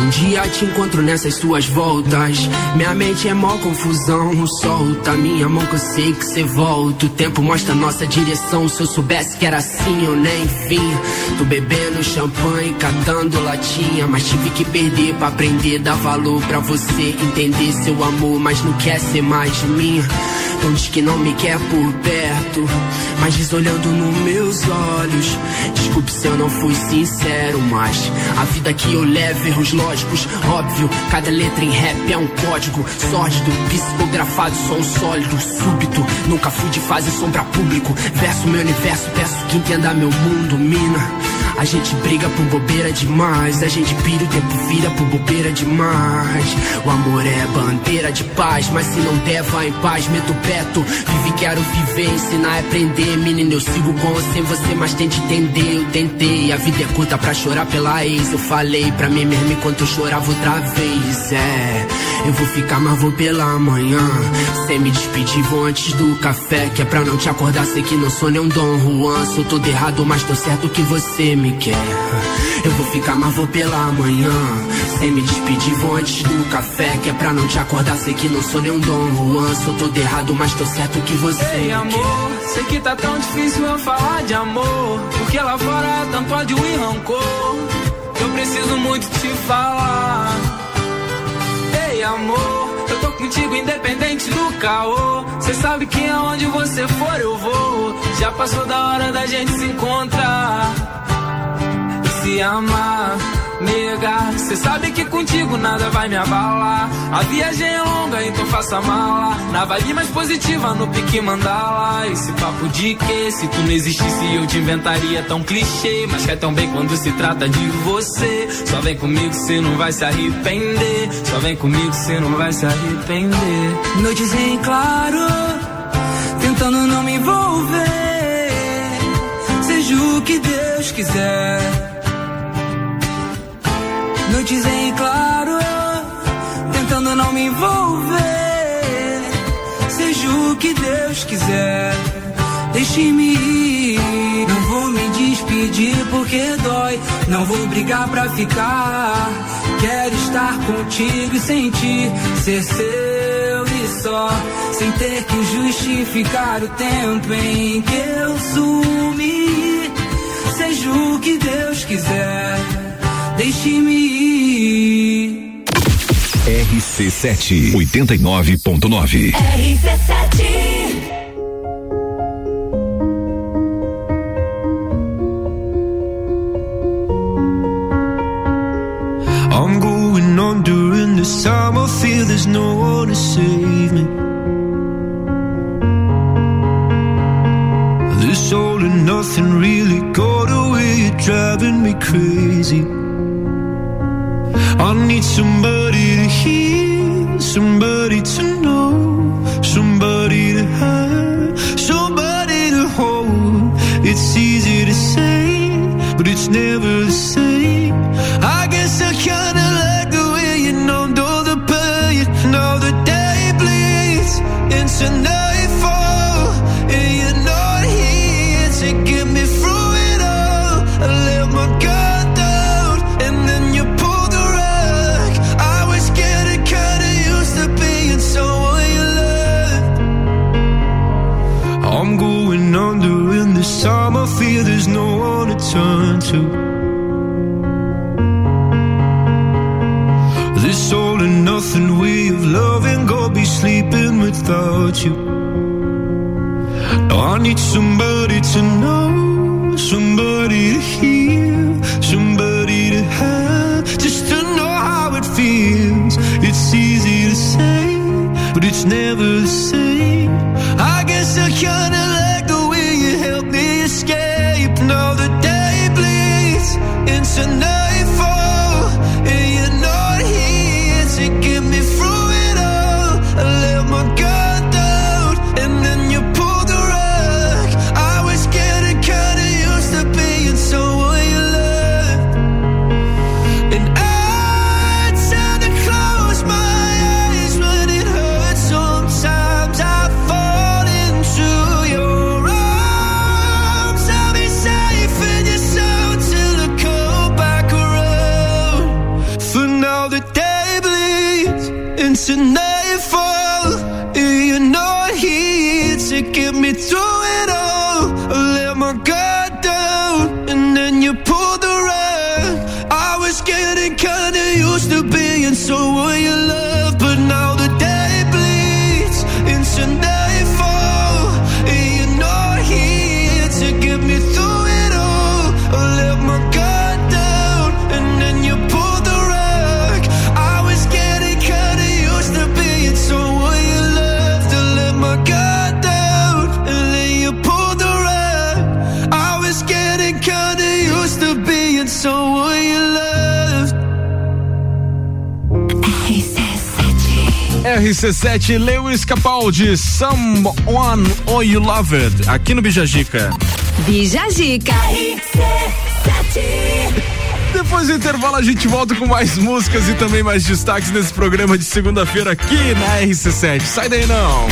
Um dia te encontro nessas suas voltas. Minha mente é mó confusão. Solta minha mão que eu sei que cê volta. O tempo mostra nossa direção. Se eu soubesse que era assim, eu nem vim. Tô bebendo champanhe, catando latinha. Mas tive que perder pra aprender. Dar valor pra você. Entender seu amor, mas não quer ser mais de diz que não me quer por perto, mas diz olhando nos meus olhos. Desculpe se eu não fui sincero, mas a vida que eu levo, erros lógicos, óbvio. Cada letra em rap é um código sórdido, psicografado, som sólido, súbito. Nunca fui de fase sombra público. Verso meu universo, peço que entenda meu mundo, mina. A gente briga por bobeira demais. A gente pira o tempo vira por bobeira demais. O amor é bandeira de paz, mas se não der, vai em paz. Meto perto, vive, quero viver, ensinar e aprender. Menino, eu sigo com ou sem você, mas tente entender. Eu tentei, a vida é curta pra chorar pela ex. Eu falei pra mim mesmo enquanto eu chorava outra vez. É, eu vou ficar, mas vou pela manhã. Sem me despedir, vou antes do café. Que é pra não te acordar, sei que não sou nem um Dom Juan. Sou todo errado, mas tô certo que você me quer. Eu vou ficar, mas vou pela manhã. Sem me despedir, vou antes do café. Que é pra não te acordar, sei que não sou nem um Dom Juan. Sou todo errado, mas tô certo que você Ei, me amor, sei que tá tão difícil eu falar de amor. Porque lá fora é tanto ódio e rancor. Eu preciso muito te falar. Ei, amor, eu tô contigo independente do caô. Cê sabe que aonde você for eu vou. Já passou da hora da gente se encontrar se amar. Nega, cê sabe que contigo nada vai me abalar. A viagem é longa, então faça mala. Na vibe mais positiva, no pique mandala. Esse papo de que se tu não existisse eu te inventaria tão clichê. Mas quer tão bem quando se trata de você. Só vem comigo, cê não vai se arrepender. Só vem comigo, cê não vai se arrepender. Noites em claro, tentando não me envolver. Seja o que Deus quiser. Noites em claro, tentando não me envolver. Seja o que Deus quiser, deixe-me ir. Não vou me despedir porque dói. Não vou brigar pra ficar. Quero estar contigo e sentir ser seu e só. Sem ter que justificar o tempo em que eu sumi. Seja o que Deus quiser, deixe-me ir. RC7 89.9. I'm going on during this time. I feel there's no one to save me. This all and nothing really got away, you're driving me crazy. I need somebody to hear, somebody to know, somebody to have, somebody to hold. It's easy to say, but it's never the same. I guess I kinda like the way you numbed all the pain. Now the day bleeds into nightfall, without you. Now I need somebody to know, somebody to hear, somebody to have, just to know how it feels. It's easy to say, but it's never the same. I guess I kinda like the way you help me escape. Now the day bleeds into nightfall, tonight RC7, Lewis Capaldi, Someone or You Love It, aqui no Bijagica. Bijagica. Depois do intervalo a gente volta com mais músicas e também mais destaques nesse programa de segunda-feira aqui na RC7. Sai daí não.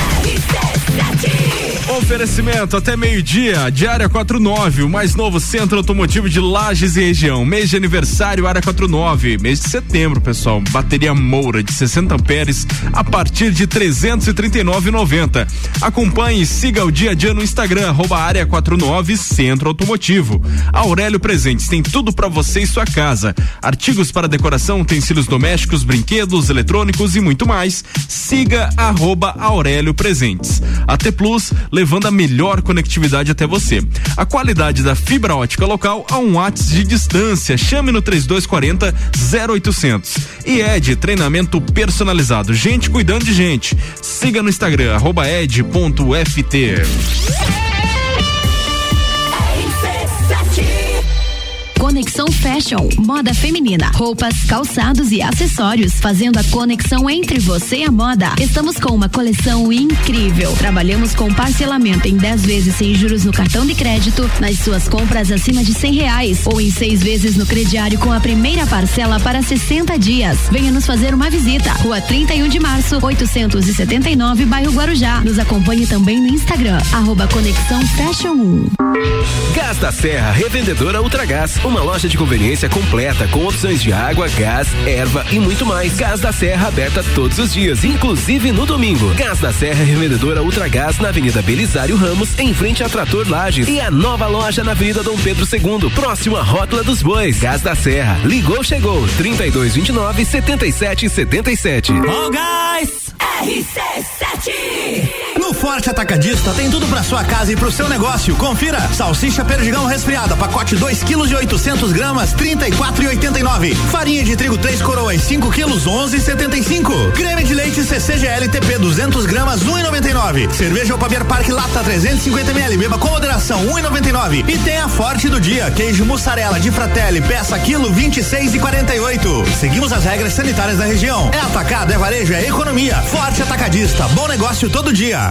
Oferecimento até meio-dia, Diária 49, o mais novo centro automotivo de Lages e região. Mês de aniversário, Área 49. Mês de setembro, pessoal. Bateria Moura de 60 amperes a partir de 339,90. Acompanhe e siga o dia a dia no Instagram, arroba Área 49 Centro Automotivo. Aurélio Presentes tem tudo para você e sua casa. Artigos para decoração, utensílios domésticos, brinquedos, eletrônicos e muito mais. Siga arroba Aurélio Presentes. AT Plus, levando a melhor conectividade até você. A qualidade da fibra ótica local a um watts de distância. Chame no 3240 0800. E Ed, treinamento personalizado. Gente cuidando de gente. Siga no Instagram, arroba ed.ft. Conexão Fashion, moda feminina, roupas, calçados e acessórios, fazendo a conexão entre você e a moda. Estamos com uma coleção incrível. Trabalhamos com parcelamento em 10 vezes sem juros no cartão de crédito, nas suas compras acima de 100 reais ou em seis vezes no crediário com a primeira parcela para 60 dias. Venha nos fazer uma visita. Rua 31 de março, 879, bairro Guarujá. Nos acompanhe também no Instagram, arroba Conexão Fashion 1. Gás da Serra, revendedora Ultragás, uma loja de conveniência completa com opções de água, gás, erva e muito mais. Gás da Serra aberta todos os dias, inclusive no domingo. Gás da Serra, revendedora Ultragás na Avenida Belisário Ramos, em frente a Trator Lages e a nova loja na Avenida Dom Pedro II, próximo à Rótula dos Bois. Gás da Serra, ligou, chegou, 3229 7777. Ó, gás! RC7 No Forte Atacadista tem tudo pra sua casa e pro seu negócio. Confira: salsicha perdigão resfriada, pacote 2 kg e 800 gramas, 34,89. Farinha de trigo 3 coroas, 5 quilos, 11,75. Creme de leite CCGL TP 200 gramas, 1,99. Cerveja Opabier Park Lata 350 ml, beba com moderação, 1,99. E tem a Forte do dia, queijo mussarela de Fratelli, peça quilo 26,48. Seguimos as regras sanitárias da região. É atacado, é varejo, é economia. Forte Atacadista, bom negócio todo dia.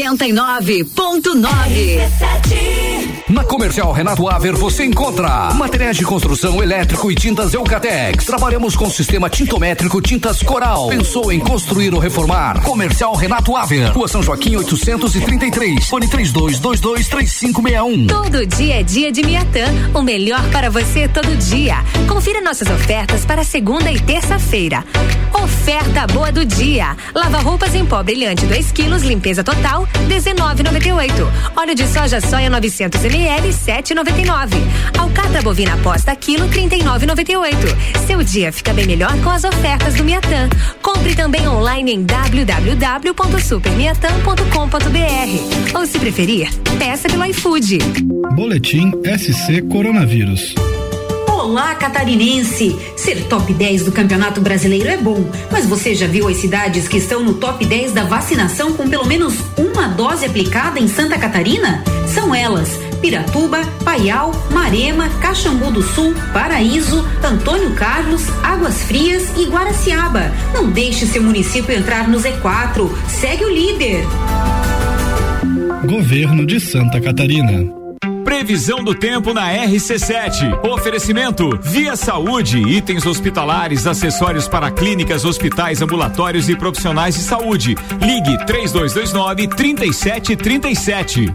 89.9 Na Comercial Renato Aver você encontra materiais de construção elétrico e tintas Eucatex. Trabalhamos com sistema tintométrico Tintas Coral. Pensou em construir ou reformar? Comercial Renato Aver. Rua São Joaquim 833. Fone 32223561. Todo dia é dia de Miatã, o melhor para você todo dia. Confira nossas ofertas para segunda e terça-feira. Oferta boa do dia. Lava roupas em pó brilhante 2 quilos, limpeza total 19,98. Óleo de soja soia 900 ml 7,99. Alcatra bovina posta quilo 39,98. Seu dia fica bem melhor com as ofertas do Miatã. Compre também online em www.supermiatã.com.br ou se preferir, peça pelo iFood. Boletim SC Coronavírus. Olá, catarinense! Ser top 10 do Campeonato Brasileiro é bom, mas você já viu as cidades que estão no top 10 da vacinação com pelo menos uma dose aplicada em Santa Catarina? São elas: Piratuba, Paial, Marema, Caxambu do Sul, Paraíso, Antônio Carlos, Águas Frias e Guaraciaba. Não deixe seu município entrar no Z4. Segue o líder. Governo de Santa Catarina. Previsão do tempo na RC7. Oferecimento Via Saúde, itens hospitalares, acessórios para clínicas, hospitais, ambulatórios e profissionais de saúde. Ligue 3229 3737.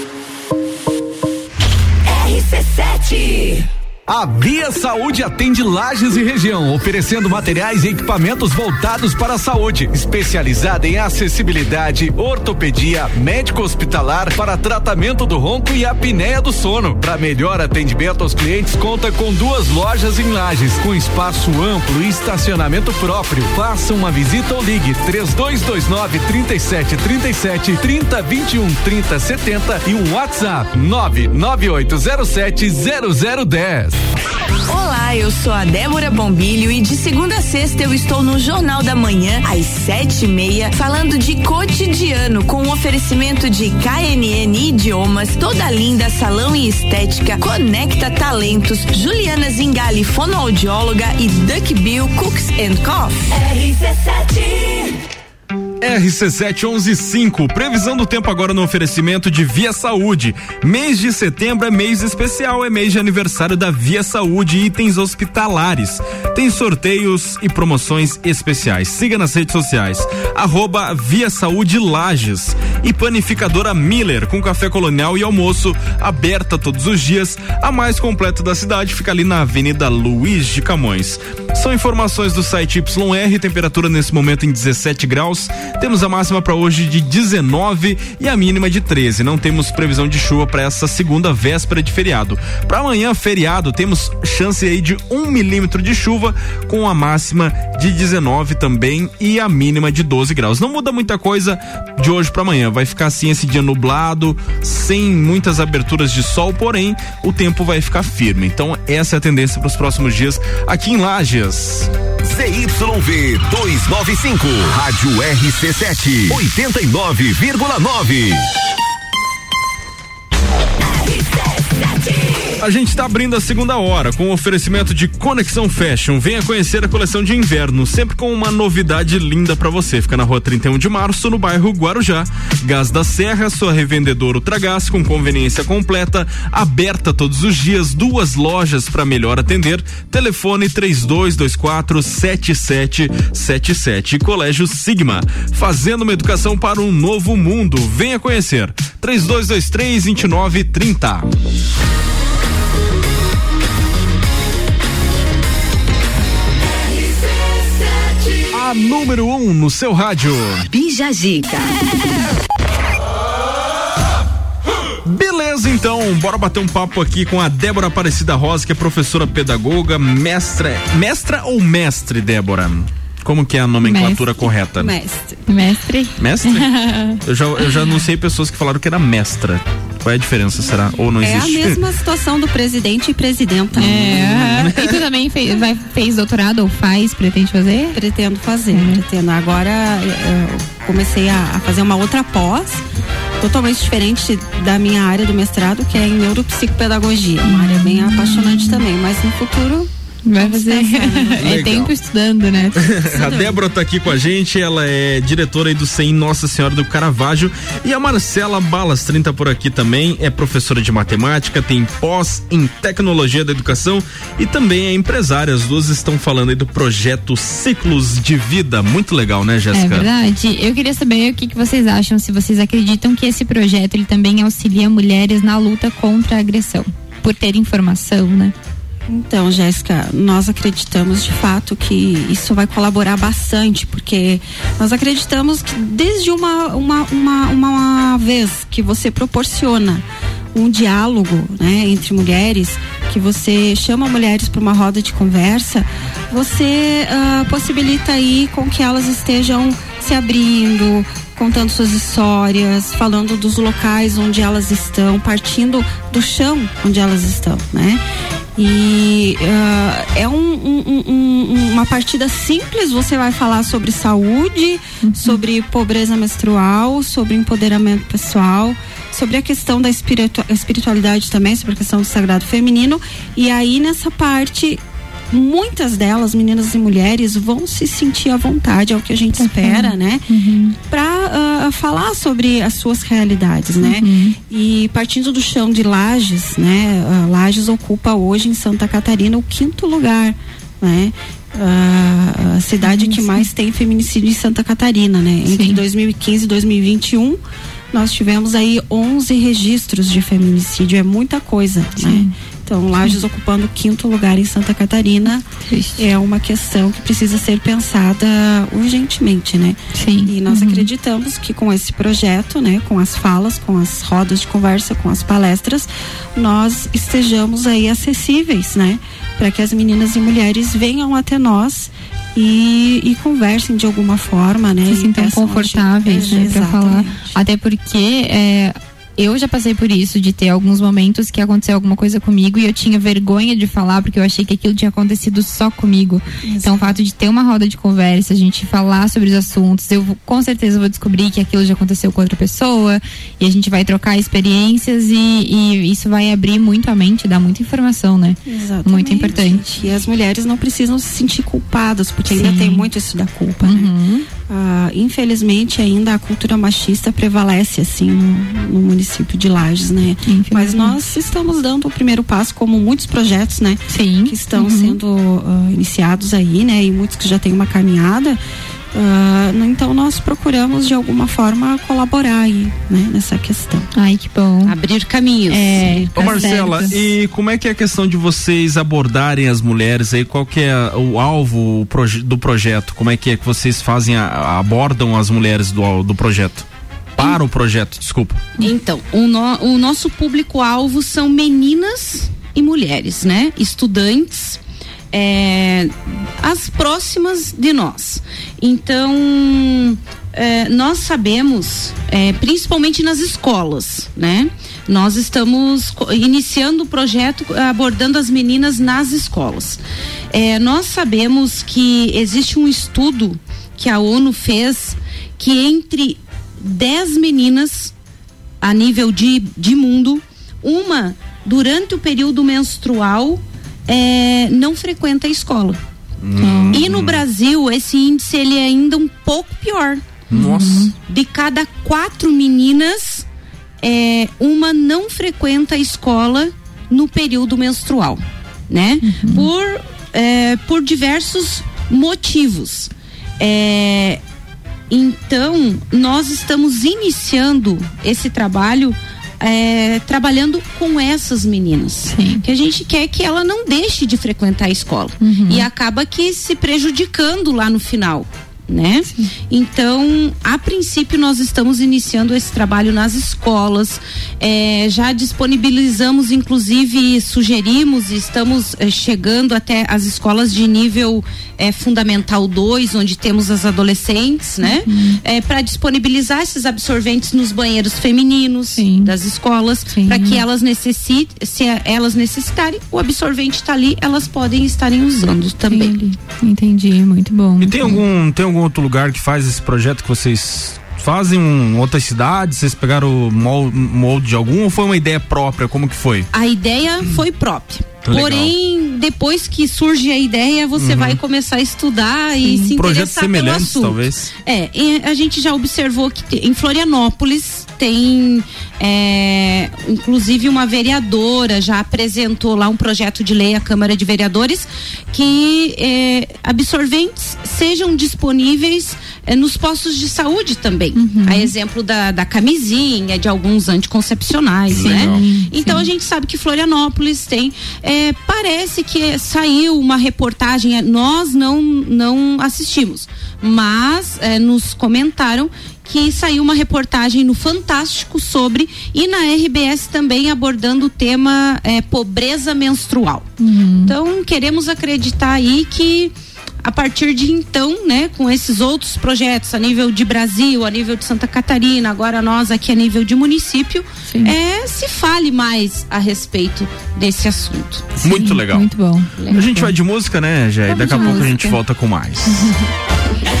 RC7 A Via Saúde atende Lages e região, oferecendo materiais e equipamentos voltados para a saúde, especializada em acessibilidade, ortopedia, médico hospitalar para tratamento do ronco e apneia do sono. Para melhor atendimento aos clientes, conta com duas lojas em Lages, com espaço amplo e estacionamento próprio. Faça uma visita ou ligue 3229 3737 3021 3070 e um WhatsApp 99807 0010. Olá, eu sou a Débora Bombilho e de segunda a sexta eu estou no Jornal da Manhã, às sete e meia, falando de cotidiano, com um oferecimento de KNN Idiomas, Toda Linda Salão e Estética, Conecta Talentos, Juliana Zingali, fonoaudióloga e Duck Bill Cooks and Coffee. RC7 RC7115, previsão do tempo agora no oferecimento de Via Saúde. Mês de setembro é mês especial, é mês de aniversário da Via Saúde e itens hospitalares. Tem sorteios e promoções especiais. Siga nas redes sociais. Arroba Via Saúde Lages. E panificadora Miller, com café colonial e almoço, aberta todos os dias. A mais completa da cidade fica ali na Avenida Luiz de Camões. São informações do site YR, temperatura nesse momento em 17 graus. Temos a máxima para hoje de 19 e a mínima de 13. Não temos previsão de chuva para essa segunda véspera de feriado. Para amanhã, feriado, temos chance aí de um milímetro de chuva com a máxima de 19 também e a mínima de 12 graus. Não muda muita coisa de hoje para amanhã. Vai ficar assim esse dia nublado, sem muitas aberturas de sol, porém o tempo vai ficar firme. Então essa é a tendência para os próximos dias aqui em Lages. ZYV 295, Rádio RC7, 89,9. A gente está abrindo a segunda hora com o oferecimento de Conexão Fashion. Venha conhecer a coleção de inverno, sempre com uma novidade linda para você. Fica na rua 31 de março, no bairro Guarujá. Gás da Serra, sua revendedora Ultragás, com conveniência completa, aberta todos os dias, duas lojas para melhor atender. Telefone 3224 7777. Colégio Sigma, fazendo uma educação para um novo mundo. Venha conhecer. 3223 2930. A número 1 um no seu rádio. Bija Zica. Beleza, então, bora bater um papo aqui com a Débora Aparecida Rosa, que é professora pedagoga, mestra, mestra ou mestre, Débora? Como que é a nomenclatura Mestre. correta? Mestre. Mestre? Mestre? eu, já, eu já anunciei pessoas que falaram que era mestra. Qual é a diferença, será? Ou não É a existe? mesma situação do presidente e presidenta. É, e tu também fez, vai, fez doutorado ou faz, pretende fazer? Pretendo fazer, pretendo. Agora eu comecei a, a fazer uma outra pós, totalmente diferente da minha área do mestrado, que é em neuropsicopedagogia. Uma área bem apaixonante também, mas no futuro. Vai fazer. é Legal. tempo estudando, né? a Débora tá aqui com a gente, ela é diretora aí do CEM Nossa Senhora do Caravaggio e a Marcela Balastrin tá por aqui também, é professora de matemática, tem pós em tecnologia da educação e também é empresária. As duas estão falando aí do projeto Ciclos de Vida, muito legal, né, É Jéssica? verdade. Eu queria saber o que, que vocês acham, se vocês acreditam que esse projeto ele também auxilia mulheres na luta contra a agressão, por ter informação, né? Então, Jéssica, nós acreditamos de fato que isso vai colaborar bastante, porque nós acreditamos que desde uma, uma, uma, uma vez que você proporciona um diálogo né, entre mulheres, que você chama mulheres para uma roda de conversa, você ah, possibilita aí com que elas estejam se abrindo, contando suas histórias, falando dos locais onde elas estão, partindo do chão onde elas estão, né? E ah, é um- um- um- um- uma partida simples, você vai falar sobre saúde, sobre pobreza menstrual, sobre empoderamento pessoal. Sobre a questão da espiritu- espiritualidade também, sobre a questão do sagrado feminino. E aí nessa parte muitas delas, meninas e mulheres, vão se sentir à vontade, é o que a gente espera, né? Para falar sobre as suas realidades, né? E partindo do chão de Lages, né? ah, Lages ocupa hoje em Santa Catarina o quinto lugar, né? Ah, a cidade que mais tem feminicídio em Santa Catarina, né? Entre 2015 e 2021 nós tivemos aí 11 registros de feminicídio, é muita coisa, né? Então, Lages ocupando o quinto lugar em Santa Catarina é uma questão que precisa ser pensada urgentemente, né? Sim. E nós acreditamos que com esse projeto, né, com as falas, com as rodas de conversa, com as palestras, nós estejamos aí acessíveis, né? Para que as meninas e mulheres venham até nós e, e conversem de alguma forma, né? se sintam confortáveis, né, pra Exatamente. falar. Até porque é, eu já passei por isso, de ter alguns momentos que aconteceu alguma coisa comigo e eu tinha vergonha de falar porque eu achei que aquilo tinha acontecido só comigo. Então, o fato de ter uma roda de conversa, a gente falar sobre os assuntos, eu com certeza vou descobrir que aquilo já aconteceu com outra pessoa e a gente vai trocar experiências e, e isso vai abrir muito a mente, dar muita informação, né? Exatamente. Muito importante. E as mulheres não precisam se sentir culpadas, porque ainda Sim. tem muito isso da culpa, Uhum. né? Ah, infelizmente ainda a cultura machista prevalece assim no, no município de Lages, né? Mas nós estamos dando o primeiro passo, como muitos projetos, né? Sim. Que estão Uhum. sendo ah, iniciados aí, né? E muitos que já têm uma caminhada. No- então nós procuramos de alguma forma colaborar aí, né? Nessa questão. Ai, que bom. Abrir caminhos. É, Ô Marcela, e como é que é a questão de vocês abordarem as mulheres aí? Qual que é o alvo do projeto? Como é que é que vocês fazem, a- abordam as mulheres do, do projeto? Para o projeto, desculpa. Então, o, no- o nosso público-alvo são meninas e mulheres, né? Estudantes, é, as próximas de nós. Então, é, nós sabemos, é, principalmente nas escolas, né? Nós estamos iniciando o projeto abordando as meninas nas escolas. É, nós sabemos que existe um estudo que a ONU fez que entre 10 meninas a nível de, de mundo, uma durante o período menstrual é, não frequenta a escola. E no Brasil esse índice ele é ainda um pouco pior. Nossa. De cada quatro meninas, é, uma não frequenta a escola no período menstrual, né? Por, é, por diversos motivos. É, então, nós estamos iniciando esse trabalho é, trabalhando com essas meninas. Que a gente quer que ela não deixe de frequentar a escola. E acaba que se prejudicando lá no final. Né? Então, a princípio, nós estamos iniciando esse trabalho nas escolas. É, já disponibilizamos, inclusive, sugerimos e estamos é, chegando até as escolas de nível é, fundamental 2, onde temos as adolescentes, né? para disponibilizar esses absorventes nos banheiros femininos das escolas, para que elas necessitem, se elas necessitarem, o absorvente está ali, elas podem estarem usando também. Entendi, muito bom. E tem algum, tem algum outro lugar que faz esse projeto que vocês fazem em outras cidades? Vocês pegaram o mol- molde de algum ou foi uma ideia própria? Como que foi? A ideia foi própria. Legal. Porém, depois que surge a ideia, você Uhum. vai começar a estudar e se Projetos interessar pelo assunto. talvez. É, a gente já observou que em Florianópolis tem, é, inclusive uma vereadora já apresentou lá um projeto de lei à Câmara de Vereadores que é, absorventes sejam disponíveis é, nos postos de saúde também. A exemplo da, da camisinha, de alguns anticoncepcionais, Sim, né? legal. Então a gente sabe que Florianópolis tem. é, parece que saiu uma reportagem, é, nós não, não assistimos, mas é, nos comentaram que saiu uma reportagem no Fantástico sobre e na RBS também abordando o tema é, pobreza menstrual. Então queremos acreditar aí que a partir de então, né, com esses outros projetos a nível de Brasil, a nível de Santa Catarina, agora nós aqui a nível de município, é, se fale mais a respeito desse assunto. muito legal. Muito bom. A gente vai de música, né, Jé? E Vamos daqui a pouco a gente música. volta com mais.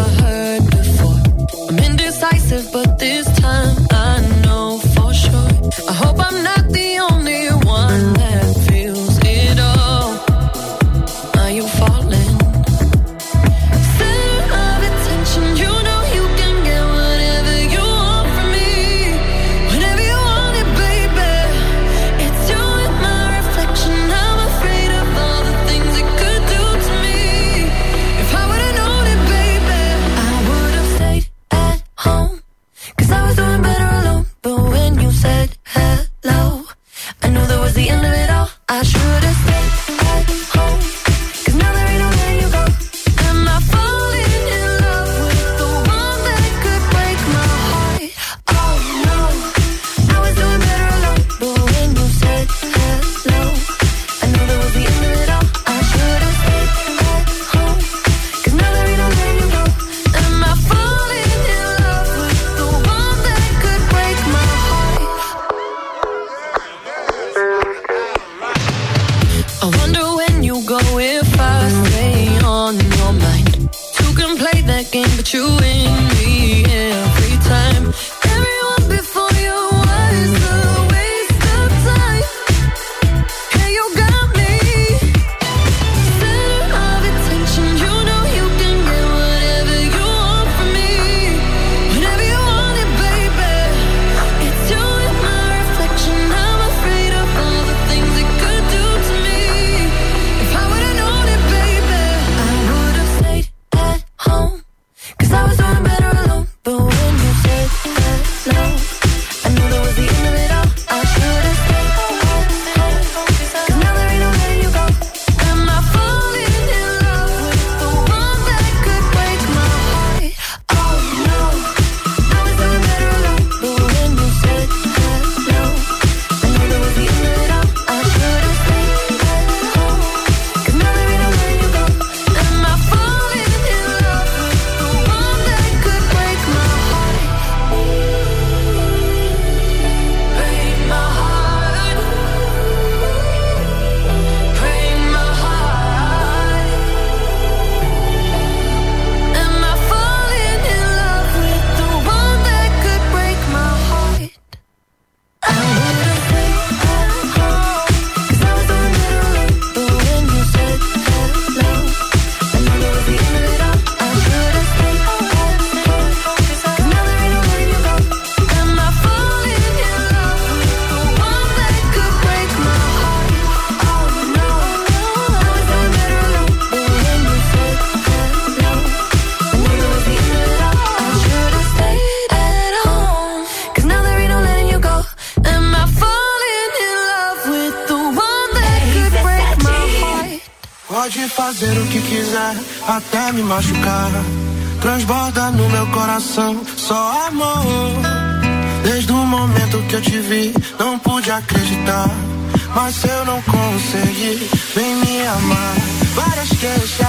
mas eu não consegui nem me amar. Várias queixas,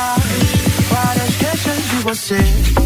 várias queixas de você.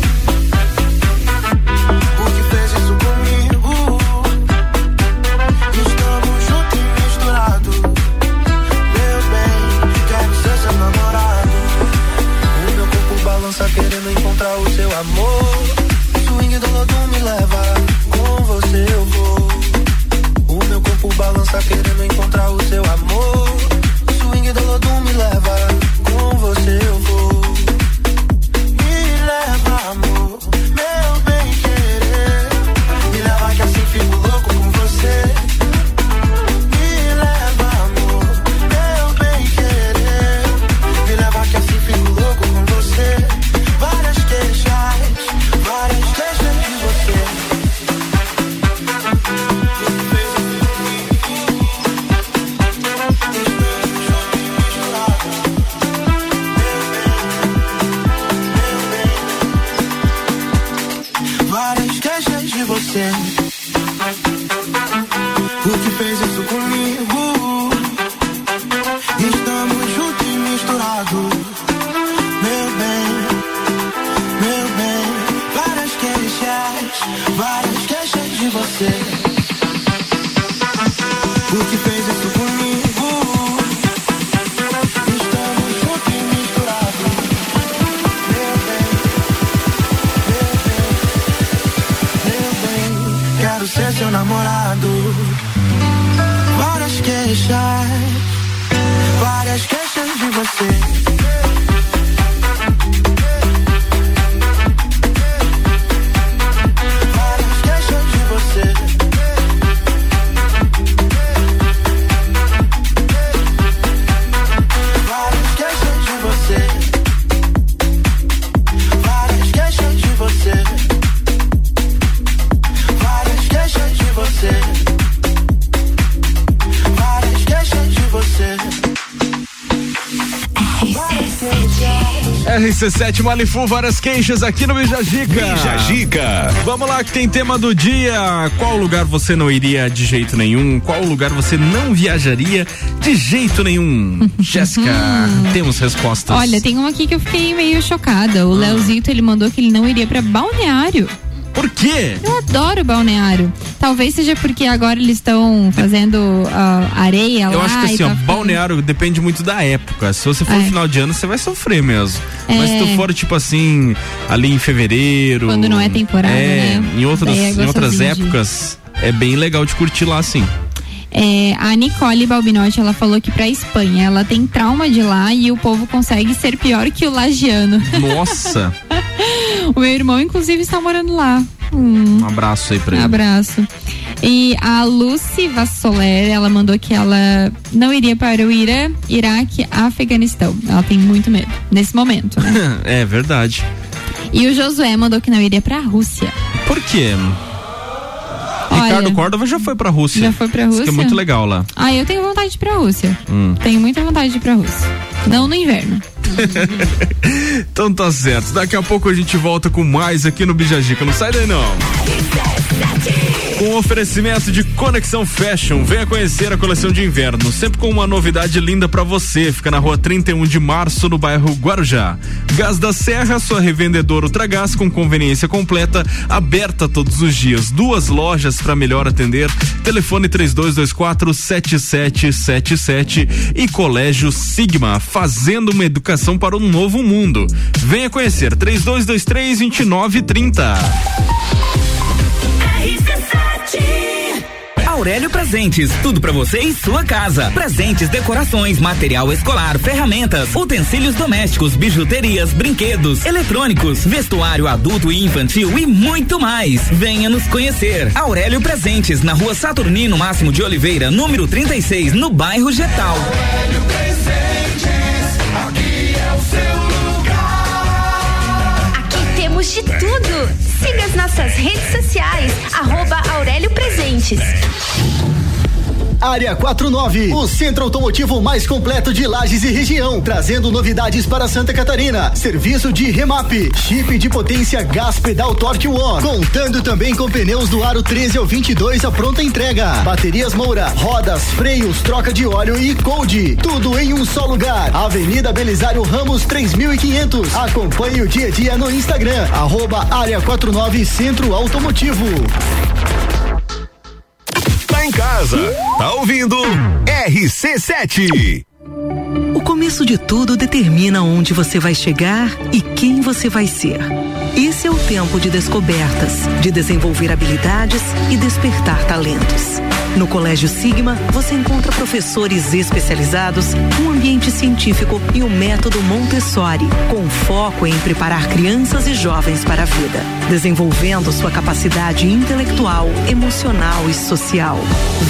RC7 Malifu, várias queixas aqui no Bijagica. Bijagica. Vamos lá que tem tema do dia. Qual lugar você não iria de jeito nenhum? Qual lugar você não viajaria de jeito nenhum? Jéssica, temos respostas. Olha, tem uma aqui que eu fiquei meio chocada. O Leozito, ele mandou que ele não iria pra balneário. Por quê? Eu adoro balneário. Talvez seja porque agora eles estão fazendo ah, areia Eu lá. acho que assim, ó, tá ficando- balneário depende muito da época. Se você for É. no final de ano, você vai sofrer mesmo. Mas se É. tu for, tipo assim, ali em fevereiro. Quando não é temporada, é, né? Em outras, é em outras épocas, é bem legal de curtir lá, assim. É, a Nicole Balbinotti, ela falou que pra Espanha ela tem trauma de lá e o povo consegue ser pior que o lagiano. Nossa, o meu irmão, inclusive, está morando lá. Hum. um abraço aí pra ele. Abraço. E a Lucy Vassoler, ela mandou que ela não iria para o Irã, Iraque, Afeganistão. Ela tem muito medo nesse momento, né? é verdade. E o Josué mandou que não iria para a Rússia. Por quê? Olha, Ricardo Córdova já foi pra Rússia. Já foi pra que Rússia? é muito legal lá. Ah, eu tenho vontade de ir para a Rússia. Hum. Tenho muita vontade de ir para a Rússia. Não no inverno. Então tá certo. Daqui a pouco a gente volta com mais aqui no Bijagica. Não sai daí não. Com oferecimento de Conexão Fashion, venha conhecer a coleção de inverno, sempre com uma novidade linda pra você. Fica na rua 31 de março, no bairro Guarujá. Gás da Serra, sua revendedora Ultragás com conveniência completa, aberta todos os dias. Duas lojas para melhor atender. Telefone 3224 7777 e Colégio Sigma, fazendo uma educação para um novo mundo. Venha conhecer 3223 2930. Aurélio Presentes, tudo pra você em sua casa. Presentes, decorações, material escolar, ferramentas, utensílios domésticos, bijuterias, brinquedos, eletrônicos, vestuário adulto e infantil e muito mais. Venha nos conhecer. Aurélio Presentes, na rua Saturnino Máximo de Oliveira, número 36, no bairro Getal. Aqui de tudo. Siga as nossas redes sociais, arroba Aurélio Presentes. Área 49, o centro automotivo mais completo de Lages e região, trazendo novidades para Santa Catarina. Serviço de remap, chip de potência gás pedal Torque One, contando também com pneus do aro 13 ao 22 a pronta entrega. Baterias Moura, rodas, freios, troca de óleo e cold. Tudo em um só lugar. Avenida Belisário Ramos 3500. Acompanhe o dia a dia no Instagram, arroba Área 49 Centro Automotivo. Em casa, tá ouvindo RC7. O começo de tudo determina onde você vai chegar e quem você vai ser. Esse é o tempo de descobertas, de desenvolver habilidades e despertar talentos. No Colégio Sigma, você encontra professores especializados, um ambiente científico e o método Montessori, com foco em preparar crianças e jovens para a vida, desenvolvendo sua capacidade intelectual, emocional e social.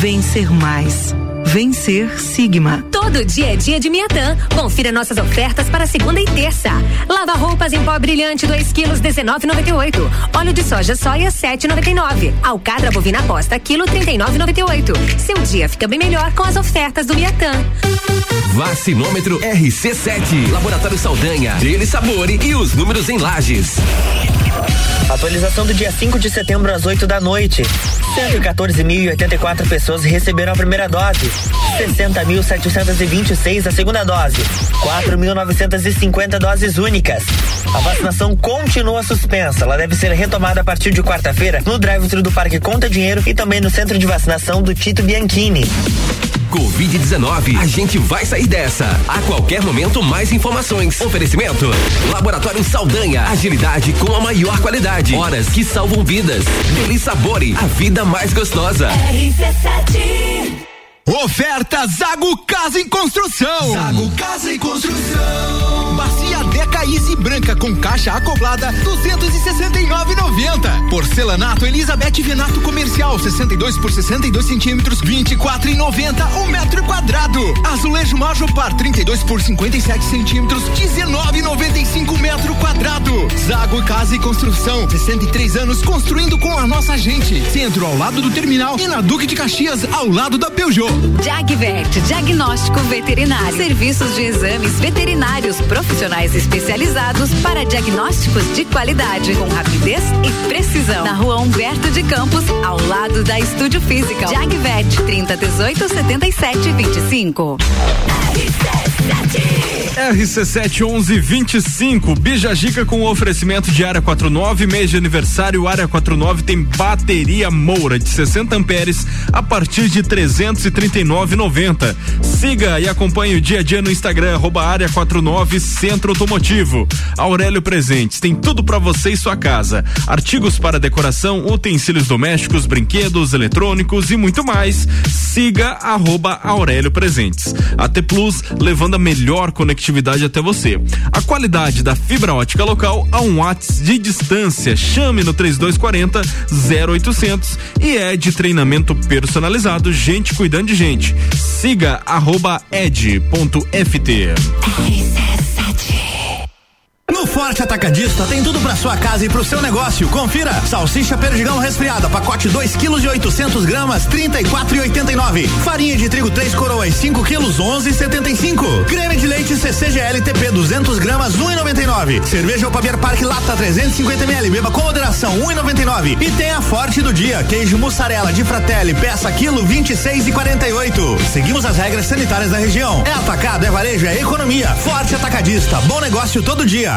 Vencer mais. Vencer Sigma. Todo dia é dia de Miatã. Confira nossas ofertas para segunda e terça. Lava roupas em pó brilhante 2 quilos 19,98. Óleo de soja soia 7,99. Alcatra bovina posta quilo 39,98. Seu dia fica bem melhor com as ofertas do Miatã. Vacinômetro RC7. Laboratório Saldanha. Dele Sabore e os números em lajes. Atualização do dia 5 de setembro às 8 da noite. 114.084 pessoas receberam a primeira dose. 60.726 a segunda dose. 4.950 doses únicas. A vacinação continua suspensa. Ela deve ser retomada a partir de quarta-feira no drive-thru do Parque Conta Dinheiro e também no centro de vacinação do Tito Bianchini. Covid-19, a gente vai sair dessa. A qualquer momento, mais informações. Oferecimento: Laboratório Saldanha. Agilidade com a maior qualidade. Horas que salvam vidas. Deli Sabore, a vida mais gostosa. RC7 Oferta Zago Casa em Construção. Zago Casa em Construção. Bacia Deca Easy branca com caixa acoplada 269,90. Porcelanato Elizabeth Venato comercial 62 por 62 centímetros 24,90 um metro quadrado. Azulejo Majopar 32 por 57 centímetros 19,95 metro quadrado. Zago Casa e Construção 63 anos construindo com a nossa gente. Centro ao lado do terminal e na Duque de Caxias ao lado da Peugeot. Jagvet, diagnóstico veterinário. Serviços de exames veterinários profissionais especializados para diagnósticos de qualidade, com rapidez e precisão. Na rua Humberto de Campos, ao lado da Estúdio Física. Jagvet, 30 18 77 25. RC7 1125, Bijagica com oferecimento de área 49, mês de aniversário, área 49 tem bateria Moura de 60 amperes a partir de 339,90. Siga e acompanhe o dia a dia no Instagram, arroba área 49 Centro Automotivo. Aurélio Presentes, tem tudo para você e sua casa. Artigos para decoração, utensílios domésticos, brinquedos, eletrônicos e muito mais. Siga arroba Aurélio Presentes. AT Plus, levando a melhor conectividade até você. A qualidade da fibra ótica local a um watts de distância. Chame no 3240 0800 e é de treinamento personalizado, gente cuidando de gente. Siga arroba ed.ft. No Forte Atacadista tem tudo para sua casa e pro seu negócio. Confira: salsicha perdigão resfriada, pacote 2 kg e 800 gramas, 34,89. Farinha de trigo 3 coroas, 5 quilos, 11,75. Creme de leite CCGL TP 200 gramas, 1,99. Cerveja Opabier Park Lata 350 ml, beba com moderação, 1,99. E tem a Forte do dia, queijo mussarela de Fratelli, peça quilo 26,48. Seguimos as regras sanitárias da região. É atacado, é varejo, é economia. Forte Atacadista, bom negócio todo dia.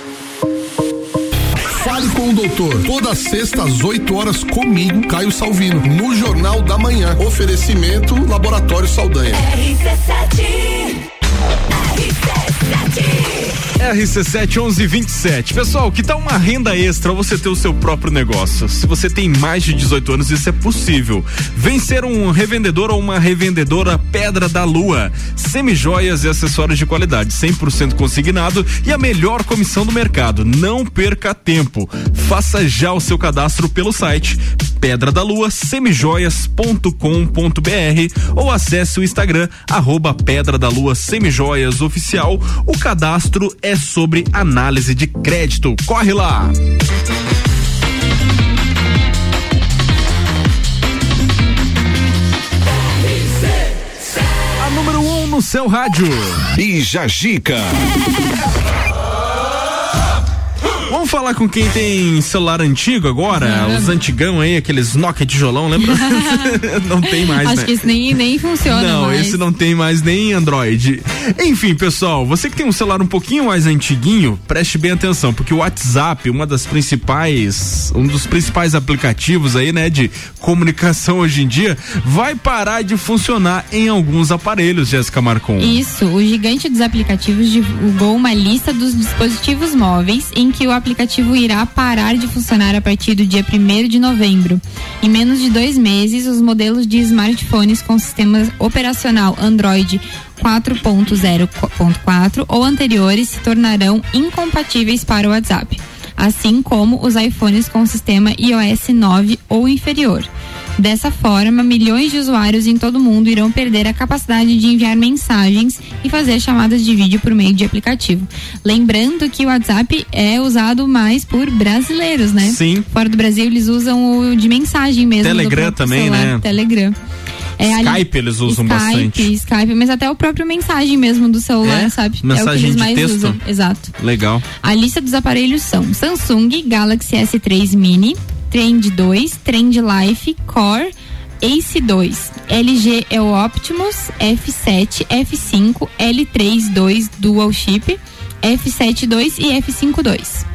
Fale com o doutor. Toda sexta às 8 horas comigo, Caio Salvino, no Jornal da Manhã. Oferecimento Laboratório Saldanha. RC7 RC7 1127. Pessoal, que tal uma renda extra você ter o seu próprio negócio? Se você tem mais de 18 anos, isso é possível. Vencer um revendedor ou uma revendedora Pedra da Lua. Semijoias e acessórios de qualidade, 100% consignado e a melhor comissão do mercado. Não perca tempo. Faça já o seu cadastro pelo site Pedra da Lua semijoias.com.br ou acesse o Instagram arroba Pedra da Lua Semijoias Oficial. O cadastro é sobre análise de crédito. Corre lá! A número 1 um no seu rádio. Bija Gica. Vamos falar com quem tem celular antigo agora, os antigão aí, aqueles Nokia tijolão, lembra? não tem mais, Acho né? que isso nem, nem funciona Não, mais. esse não tem mais nem Android. Enfim, pessoal, você que tem um celular um pouquinho mais antiguinho, preste bem atenção, porque o WhatsApp, uma das principais, um dos principais aplicativos aí, né, de comunicação hoje em dia, vai parar de funcionar em alguns aparelhos, Jéssica Marcon. Isso, o gigante dos aplicativos divulgou uma lista dos dispositivos móveis em que o aplicativo irá parar de funcionar a partir do dia 1 de novembro. Em menos de dois meses, os modelos de smartphones com sistema operacional Android 4.0.4 ou anteriores se tornarão incompatíveis para o WhatsApp, assim como os iPhones com sistema iOS 9 ou inferior. Dessa forma, milhões de usuários em todo o mundo irão perder a capacidade de enviar mensagens e fazer chamadas de vídeo por meio de aplicativo. Lembrando que o WhatsApp é usado mais por brasileiros, né? Sim. Fora do Brasil, eles usam o de mensagem mesmo. Telegram também, celular, né? Telegram. É, Skype eles usam Skype, bastante. Skype, mas até o próprio mensagem mesmo do celular, É? sabe? é o que Mensagem eles de mais texto? usam. Exato. Legal. A lista dos aparelhos são Samsung Galaxy S3 Mini, Trend 2, Trend Life, Core, Ace 2. LG é o Optimus F7, F5, L3 2 Dual Chip, F7 2 e F5 2.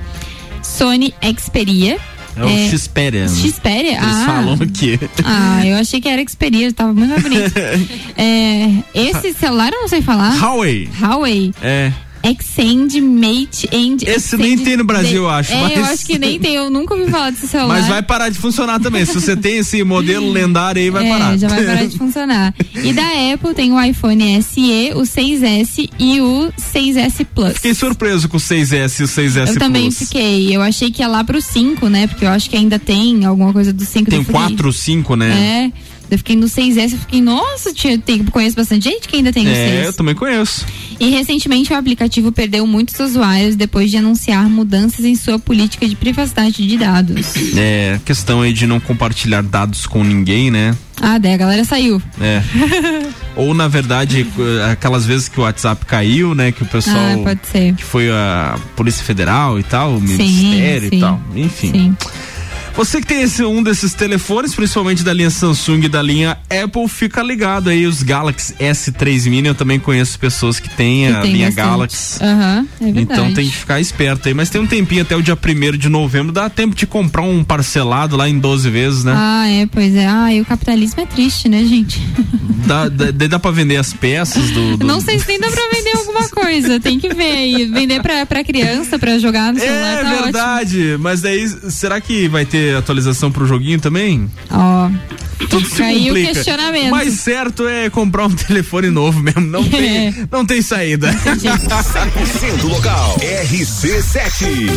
Sony Xperia. É o Xperia. né? Xperia? Eles Ah. falam aqui. Ah, eu achei que era Xperia, tava muito mais bonito. é, esse celular eu não sei falar. Huawei. Huawei. É. Extend Mate and Esse nem tem no Brasil, eu acho, É, eu mas- acho que nem tem, eu nunca ouvi falar desse celular. Mas vai parar de funcionar também. Se você tem esse modelo lendário aí, vai é, parar. já vai parar de funcionar. E da Apple tem o iPhone SE, o 6S e o 6S Plus. Fiquei surpreso com o 6S e o 6S eu também Plus. fiquei. Eu achei que ia lá pro 5, né? Porque eu acho que ainda tem alguma coisa do 5. Tem eu fiquei- 4, 5, né? É. Eu fiquei no 6S, eu fiquei, nossa, tinha, tem, conheço bastante gente que ainda tem o 6. É, eu também conheço. E recentemente o aplicativo perdeu muitos usuários depois de anunciar mudanças em sua política de privacidade de dados. É, questão aí de não compartilhar dados com ninguém, né? Ah, daí a galera saiu. É. Ou na verdade, aquelas vezes que o WhatsApp caiu, né? Que o pessoal. Ah, pode ser. Que foi a Polícia Federal e tal, o Sim, Ministério sim. e tal. Enfim. Sim. Você que tem esse, um desses telefones, principalmente da linha Samsung e da linha Apple, fica ligado aí. Os Galaxy S3 Mini, eu também conheço pessoas que têm a tem linha bastante. Galaxy. Aham, é verdade. Então tem que ficar esperto aí. Mas tem um tempinho até o dia 1 de novembro. Dá tempo de comprar um parcelado lá em 12 vezes, né? Ah, é, pois é. Ah, e o capitalismo é triste, né, gente? Dá, dá, dá pra vender as peças do. do- Não sei se nem dá pra vender alguma coisa. Tem que ver aí. Vender pra, pra criança, pra jogar no celular, É tá ótimo. verdade, mas daí será que vai ter atualização pro joguinho também? Ó. Tudo se Fica aí o complica. questionamento. Mais certo é comprar um telefone novo mesmo, não tem, não tem saída. 100% local. RC7.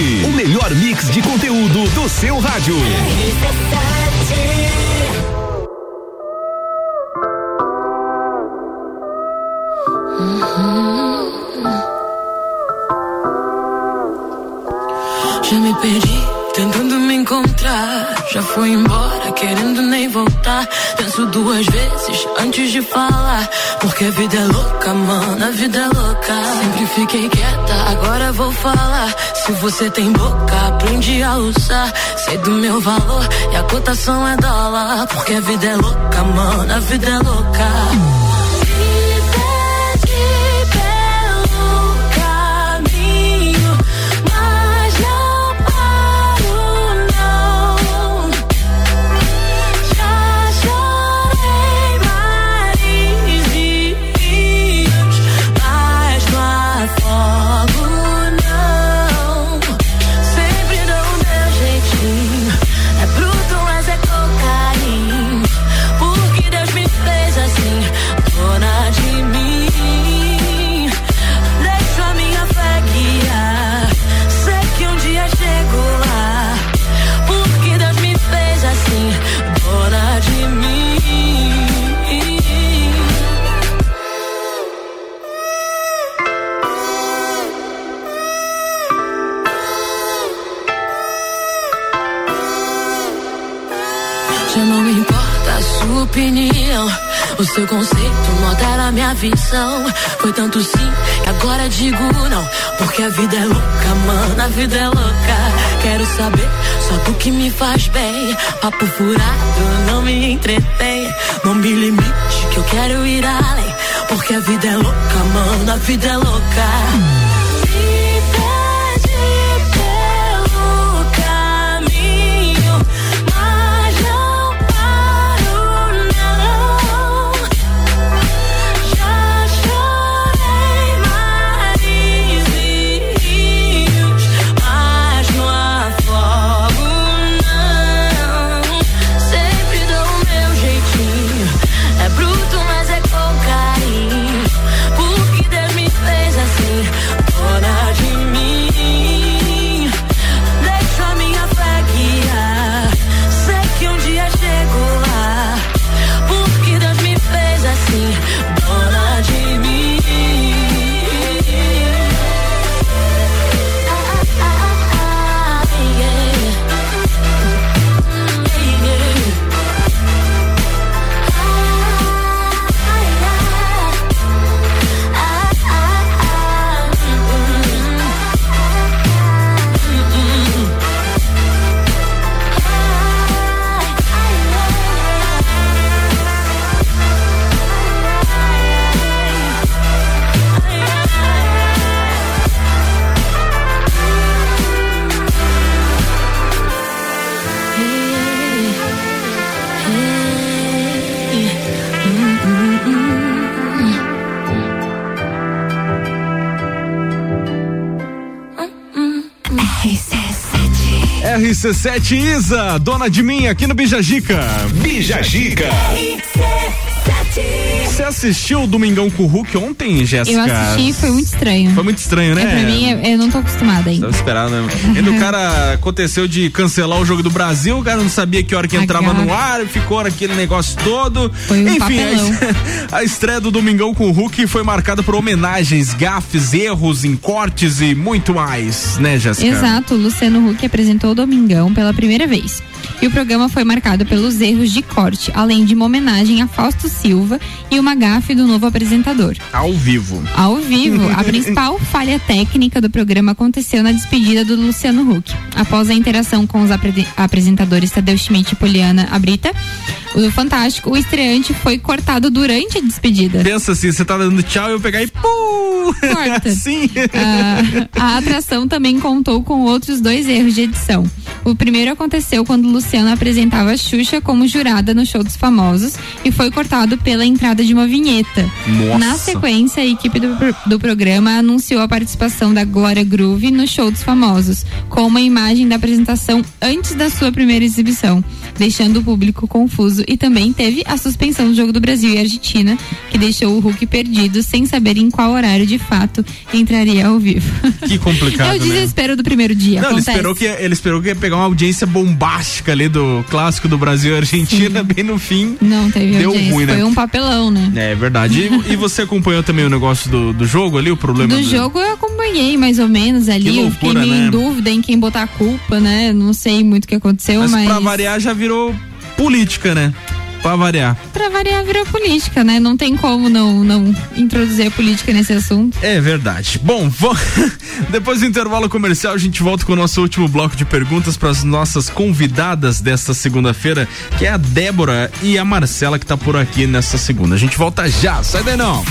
RC7, o melhor mix de conteúdo do seu rádio. Já me perdi, tentando me encontrar. Já foi embora, querendo nem voltar. Penso duas vezes antes de falar. Porque a vida é louca, mano, a vida é louca. Sempre fiquei quieta, agora vou falar. Se você tem boca, aprende a usar. Sei do meu valor e a cotação é dólar. Porque a vida é louca, mano, a vida é louca. O seu conceito não altera minha visão. Foi tanto sim que agora digo não. Porque a vida é louca, mano, a vida é louca. Quero saber só do que me faz bem. Papo furado, não me entretém. Não me limite, que eu quero ir além. Porque a vida é louca, mano, a vida é louca. RC7 Isa, dona de mim, aqui no Bijagica. Bijagica. Você assistiu o Domingão com o Hulk ontem, Jéssica? Eu assisti, foi muito estranho. Foi muito estranho, né? É, pra mim, eu, eu não tô acostumada ainda. Tava esperando, né? Ainda o cara aconteceu de cancelar o jogo do Brasil, o cara não sabia que hora que entrava no ar, ficou aquele negócio todo. Foi um Enfim, papelão. a, estreia do Domingão com o Hulk foi marcada por homenagens, gafes, erros em cortes e muito mais, né, Jéssica? Exato, o Luciano Huck apresentou o Domingão pela primeira vez. E o programa foi marcado pelos erros de corte, além de uma homenagem a Fausto Silva e uma gafe do novo apresentador. Ao vivo. Ao vivo, a principal falha técnica do programa aconteceu na despedida do Luciano Huck. Após a interação com os apre- apresentadores Tadeu Schmidt e Poliana Abrita, o Fantástico, o estreante foi cortado durante a despedida. Pensa assim, você tá dando tchau e eu pegar e pum! Corta. Sim. Ah, a atração também contou com outros dois erros de edição. O primeiro aconteceu quando Luciano apresentava a Xuxa como jurada no show dos famosos e foi cortado pela entrada de uma vinheta. Nossa. Na sequência, a equipe do, do programa anunciou a participação da Glória Groove no show dos famosos, com uma imagem da apresentação antes da sua primeira exibição, deixando o público confuso e também teve a suspensão do jogo do Brasil e Argentina, que deixou o Hulk perdido sem saber em qual horário de fato entraria ao vivo. Que complicado, é o né? desespero do primeiro dia. Não, ele esperou, que, ele esperou que ia pegar uma audiência bombástica ali do clássico do Brasil e Argentina, bem no fim. Não teve Deu audiência, ruim, né? foi um papelão, né? É verdade. E, e você acompanhou também o negócio do, do jogo ali, o problema Do jogo eu acompanhei mais ou menos ali. Que eu fiquei loucura, meio né? em dúvida em quem botar a culpa, né? Não sei muito o que aconteceu, Mas, mas. pra variar já virou política, né? Pra variar. Pra variar virou política, né? Não tem como não, não introduzir a política nesse assunto. É verdade. Bom, vo- depois do intervalo comercial, a gente volta com o nosso último bloco de perguntas para as nossas convidadas desta segunda-feira, que é a Débora e a Marcela, que tá por aqui nessa segunda. A gente volta já, sai daí não.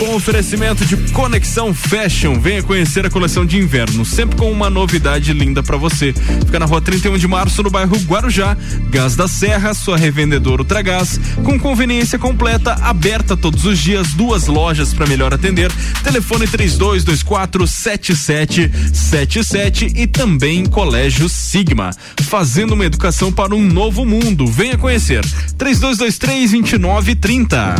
Com oferecimento de Conexão Fashion, venha conhecer a coleção de inverno, sempre com uma novidade linda para você. Fica na rua 31 de março, no bairro Guarujá. Gás da Serra, sua revendedora Ultragás, com conveniência completa, aberta todos os dias, duas lojas para melhor atender. Telefone 3224 7777 e também Colégio Sigma, fazendo uma educação para um novo mundo. Venha conhecer. 3223 2930.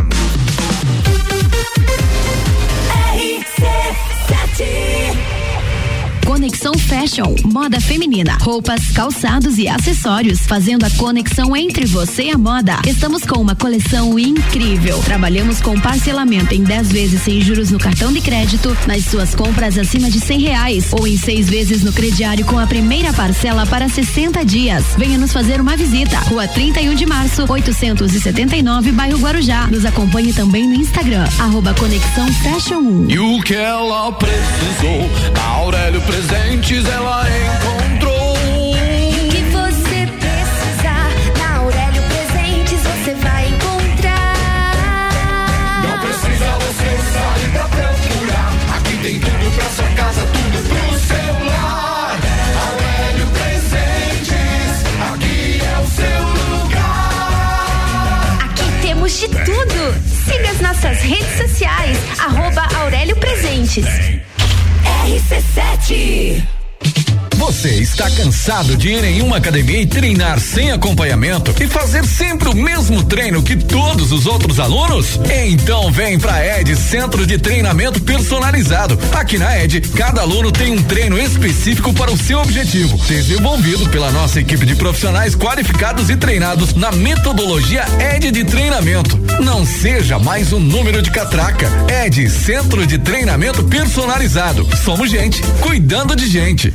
Conexão Fashion, moda feminina, roupas, calçados e acessórios, fazendo a conexão entre você e a moda. Estamos com uma coleção incrível. Trabalhamos com parcelamento em 10 vezes sem juros no cartão de crédito, nas suas compras acima de 100 reais ou em seis vezes no crediário com a primeira parcela para 60 dias. Venha nos fazer uma visita. Rua 31 de março, 879, bairro Guarujá. Nos acompanhe também no Instagram, arroba Conexão Fashion 1. E o que ela precisou, Aurélio Presentes ela encontrou. O que você precisar na Aurélio Presentes você vai encontrar. Não precisa você sair pra procurar. Aqui tem tudo pra sua casa, tudo pro seu lar. Aurélio Presentes, aqui é o seu lugar. Aqui temos de tudo. Siga as nossas redes sociais, arroba Aurélio Presentes. RC7 Você está cansado de ir em uma academia e treinar sem acompanhamento e fazer sempre o mesmo treino que todos os outros alunos? Então vem pra ED Centro de Treinamento Personalizado. Aqui na ED, cada aluno tem um treino específico para o seu objetivo, desenvolvido pela nossa equipe de profissionais qualificados e treinados na metodologia ED de treinamento. Não seja mais um número de catraca. ED Centro de Treinamento Personalizado. Somos gente, cuidando de gente.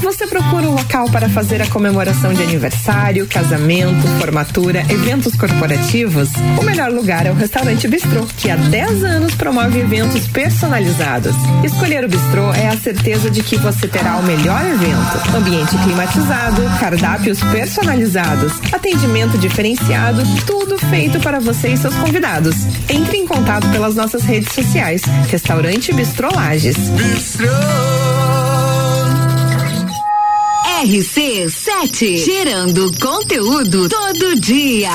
Você procura um local para fazer a comemoração de aniversário, casamento, formatura, eventos corporativos? O melhor lugar é o Restaurante Bistrô, que há 10 anos promove eventos personalizados. Escolher o Bistrô é a certeza de que você terá o melhor evento. Ambiente climatizado, cardápios personalizados, atendimento diferenciado, tudo feito para você e seus convidados. Entre em contato pelas nossas redes sociais. Restaurante Bistrô Lages. RC7, gerando conteúdo todo dia.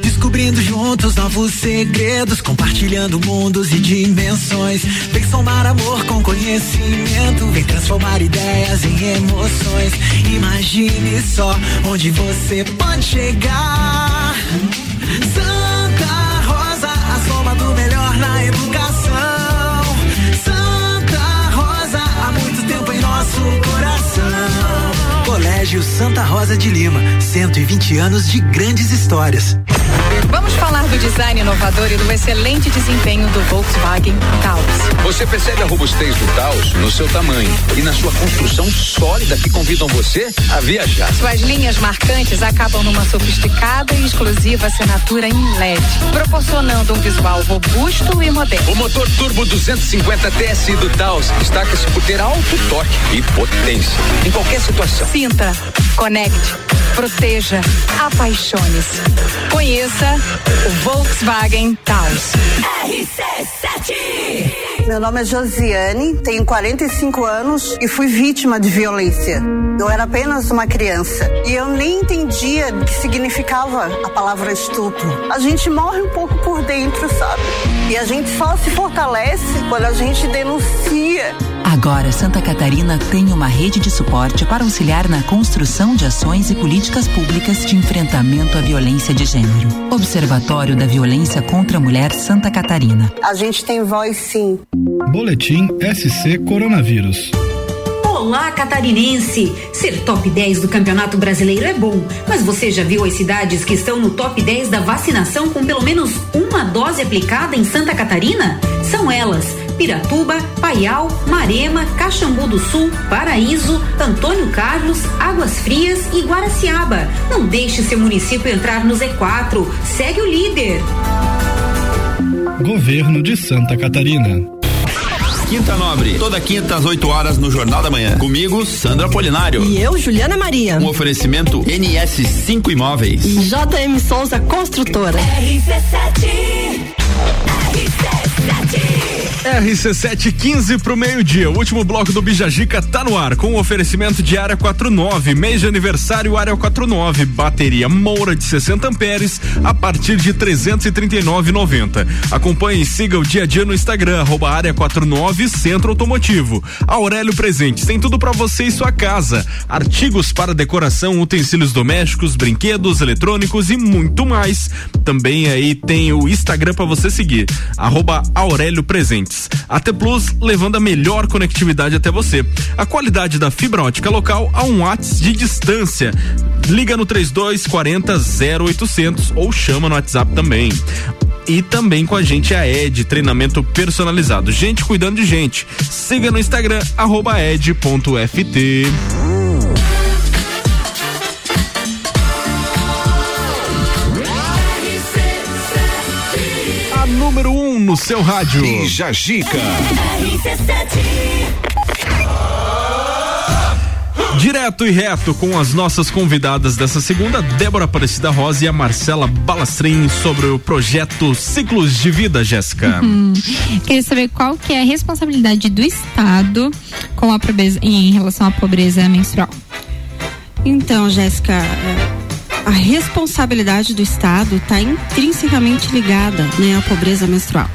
Descobrindo juntos novos segredos, compartilhando mundos e dimensões. Vem somar amor com conhecimento, vem transformar ideias em emoções. Imagine só onde você pode chegar. Santa Rosa, a soma do melhor na educação. Santa Rosa, há muito tempo em nosso coração. Colégio Santa Rosa de Lima, 120 anos de grandes histórias. Vamos falar do design inovador e do excelente desempenho do Volkswagen Taos. Você percebe a robustez do Taos no seu tamanho e na sua construção sólida que convidam você a viajar. Suas linhas marcantes acabam numa sofisticada e exclusiva assinatura em LED, proporcionando um visual robusto e moderno. O motor turbo 250 TSI do Taos destaca-se por ter alto torque e potência em qualquer situação. Sinta, conecte, proteja, apaixone-se. Conheça o Volkswagen Taos. RC7 Meu nome é Josiane, tenho 45 anos e fui vítima de violência. Eu era apenas uma criança e eu nem entendia o que significava a palavra estupro. A gente morre um pouco por dentro, sabe? E a gente só se fortalece quando a gente denuncia. Agora, Santa Catarina tem uma rede de suporte para auxiliar na construção de ações e políticas públicas de enfrentamento à violência de gênero. Observatório da Violência contra a Mulher Santa Catarina. A gente tem voz sim. Boletim SC Coronavírus. Olá, catarinense! Ser top 10 do Campeonato Brasileiro é bom, mas você já viu as cidades que estão no top 10 da vacinação com pelo menos uma dose aplicada em Santa Catarina? São elas: Piratuba, Paial, Marema, Caxambu do Sul, Paraíso, Antônio Carlos, Águas Frias e Guaraciaba. Não deixe seu município entrar no Z4. Segue o líder. Governo de Santa Catarina. Quinta Nobre, toda quinta às 8 horas no Jornal da Manhã. Comigo, Sandra Polinário. E eu, Juliana Maria. Um oferecimento NS5 Imóveis. JM Souza Construtora. RC7 RC715 pro meio-dia. O último bloco do Bijagica tá no ar com o oferecimento de área 49, mês de aniversário área 49, bateria Moura de 60 amperes a partir de 339,90. Acompanhe e siga o dia a dia no Instagram arroba área 49 Centro Automotivo. Aurélio Presentes tem tudo para você e sua casa. Artigos para decoração, utensílios domésticos, brinquedos, eletrônicos e muito mais. Também aí tem o Instagram para você seguir arroba Aurélio Presentes. AT Plus levando a melhor conectividade até você. A qualidade da fibra ótica local a um watts de distância. Liga no 3240 0800 ou chama no WhatsApp também. E também com a gente a Ed, treinamento personalizado. Gente cuidando de gente. Siga no Instagram, arroba ed.ft. no seu rádio. Bija Gica. Direto e reto com as nossas convidadas dessa segunda, Débora Aparecida Rosa e a Marcela Balastrin sobre o projeto Ciclos de Vida, Jéssica. Hum, queria saber qual que é a responsabilidade do Estado com a pobreza, em relação à pobreza menstrual. Então, Jéssica, a responsabilidade do Estado está intrinsecamente ligada né, à pobreza menstrual.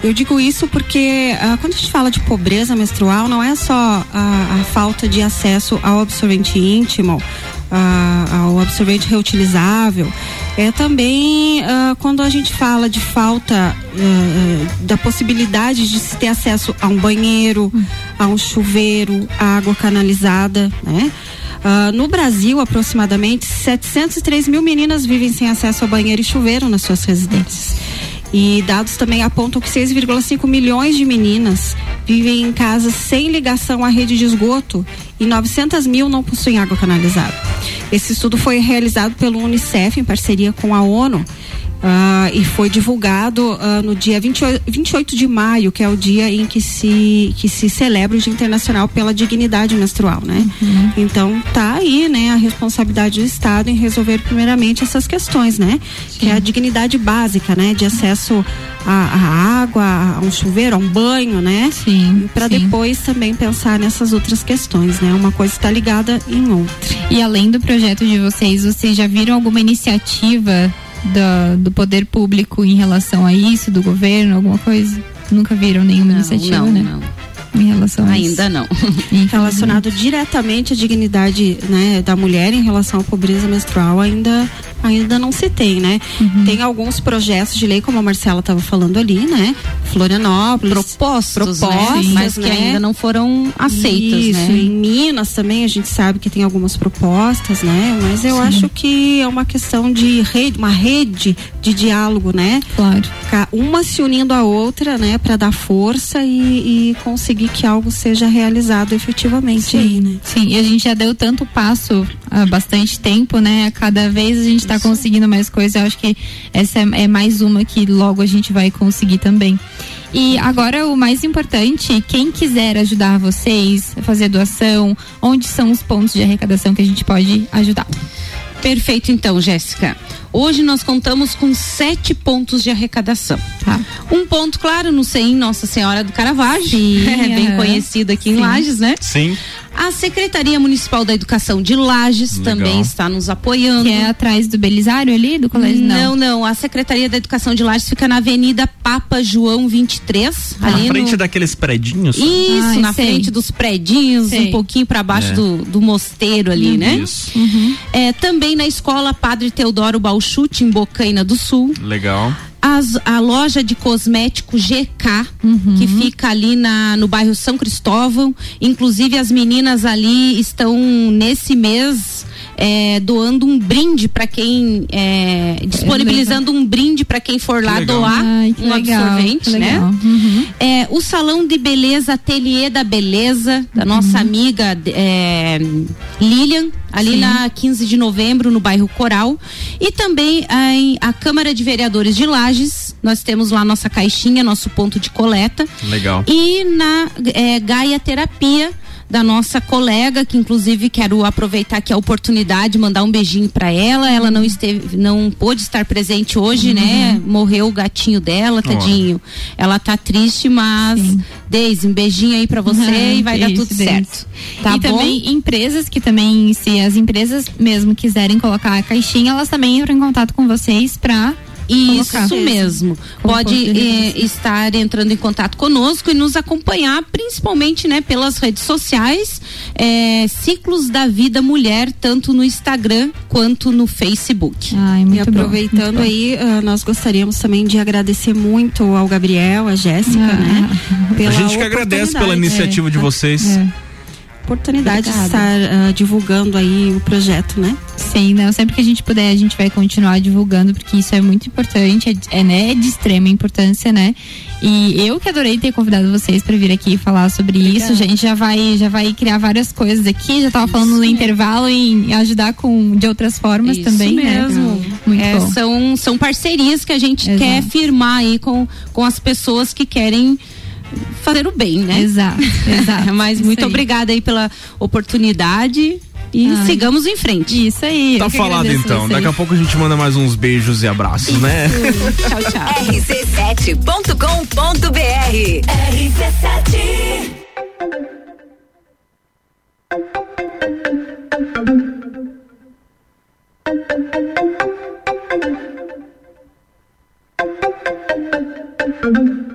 Eu digo isso porque ah, quando a gente fala de pobreza menstrual, não é só a, a falta de acesso ao absorvente íntimo, ah, ao absorvente reutilizável, é também ah, quando a gente fala de falta ah, da possibilidade de se ter acesso a um banheiro, a um chuveiro, a água canalizada, né? Ah, no Brasil, aproximadamente 703 mil meninas vivem sem acesso a banheiro e chuveiro nas suas residências. E dados também apontam que 6,5 milhões de meninas vivem em casas sem ligação à rede de esgoto e 900 mil não possuem água canalizada. Esse estudo foi realizado pelo Unicef em parceria com a ONU. Ah, e foi divulgado ah, no dia 28, 28 de maio, que é o dia em que se, que se celebra o Dia Internacional pela Dignidade Menstrual, né? Então tá aí, né, a responsabilidade do Estado em resolver primeiramente essas questões, né? Que é a dignidade básica, né? De acesso à, à água, a um chuveiro, a um banho, né? Sim. Para depois também pensar nessas outras questões, né? Uma coisa está ligada em outra. E além do projeto de vocês, vocês já viram alguma iniciativa da- do poder público em relação a isso, do governo, alguma coisa? Nunca viram nenhuma iniciativa, não, né? não. Em relação a isso. Ainda não. Relacionado diretamente à dignidade né, da mulher em relação à pobreza menstrual, ainda, ainda não se tem, né? Uhum. Tem alguns projetos de lei, como a Marcela estava falando ali, né? Florianópolis. Propostos, né? propostas, Sim, mas que né? ainda não foram aceitos, Isso, né? em Minas também a gente sabe que tem algumas propostas, né? Mas eu Sim. acho que é uma questão de rede, uma rede de diálogo, né? Claro. Uma se unindo à outra, né? Para dar força e, e conseguir que algo seja realizado efetivamente aí, né? Sim, e a gente já deu tanto passo há bastante tempo, né? Cada vez a gente está conseguindo mais coisas. Eu acho que essa é, é mais uma que logo a gente vai conseguir também. E agora o mais importante, quem quiser ajudar vocês a fazer doação, onde são os pontos de arrecadação que a gente pode ajudar? Perfeito, então, Jéssica. Hoje nós contamos com sete pontos de arrecadação. Tá. Um ponto, claro, no CEIM Nossa Senhora do Caravaggio, é bem conhecido aqui em Sim. Lages, né? Sim. A Secretaria Municipal da Educação de Lages Legal. também está nos apoiando. Que é atrás do Belisário ali, do colégio? Não, não. A Secretaria da Educação de Lages fica na Avenida Papa João 23, Na ali frente no... daqueles predinhos? Isso, Ai, na sei. frente dos predinhos, Sei. um pouquinho para baixo É. do, do mosteiro ali, né? Isso. É, também na escola Padre Teodoro Balchute, em Bocaina do Sul. Legal. As- a loja de cosmético GK, Uhum. que fica ali na, no bairro São Cristóvão. Inclusive, as meninas ali estão nesse mês. É, doando um brinde para quem é, disponibilizando um brinde para quem for lá doar Ai, que um legal, absorvente, que né? Uhum. É, o salão de beleza Ateliê da Beleza da Uhum. nossa amiga é, Lilian ali Sim. na 15 de novembro no bairro Coral e também a, em- a Câmara de Vereadores de Lages nós temos lá nossa caixinha nosso ponto de coleta Legal. e na é, Gaia Terapia da nossa colega, que inclusive quero aproveitar aqui a oportunidade de mandar um beijinho para ela. Ela não esteve, não pôde estar presente hoje, né? Morreu o gatinho dela, tadinho. Ela tá triste, mas Deise, um beijinho aí para você Uhum, e vai dar isso, tudo Deise. certo. Tá e bom? também empresas que também, se as empresas mesmo quiserem colocar a caixinha, elas também entram em contato com vocês pra Isso colocar. mesmo. Pode eh, estar entrando em contato conosco e nos acompanhar, principalmente né, pelas redes sociais, eh, Ciclos da Vida Mulher, tanto no Instagram quanto no Facebook. Ai, E aproveitando aí, ah, nós gostaríamos também de agradecer muito ao Gabriel, a Jéssica, Ah. né? A gente que agradece pela iniciativa de É. Oportunidade de Obrigada. estar ah, divulgando aí o projeto, né? Sim, não, sempre que a gente puder, a gente vai continuar divulgando, porque isso é muito importante, é, de- é, né, é de extrema importância, né? E eu que adorei ter convidado vocês para vir aqui falar sobre isso. A gente já vai, já vai criar várias coisas aqui. Já tava falando no intervalo em ajudar com de outras formas Isso também, mesmo. né? Muito É, bom. São, são parcerias que a gente Exato. quer firmar aí com, com as pessoas que querem fazer o bem, né? Exato, exato. Mas Isso muito aí. obrigada aí pela oportunidade e Ai. sigamos em frente. Isso aí. Tá falado então. Daqui a pouco a gente manda mais uns beijos e abraços, né? tchau, tchau. rc7.com.br RC7 Doctor,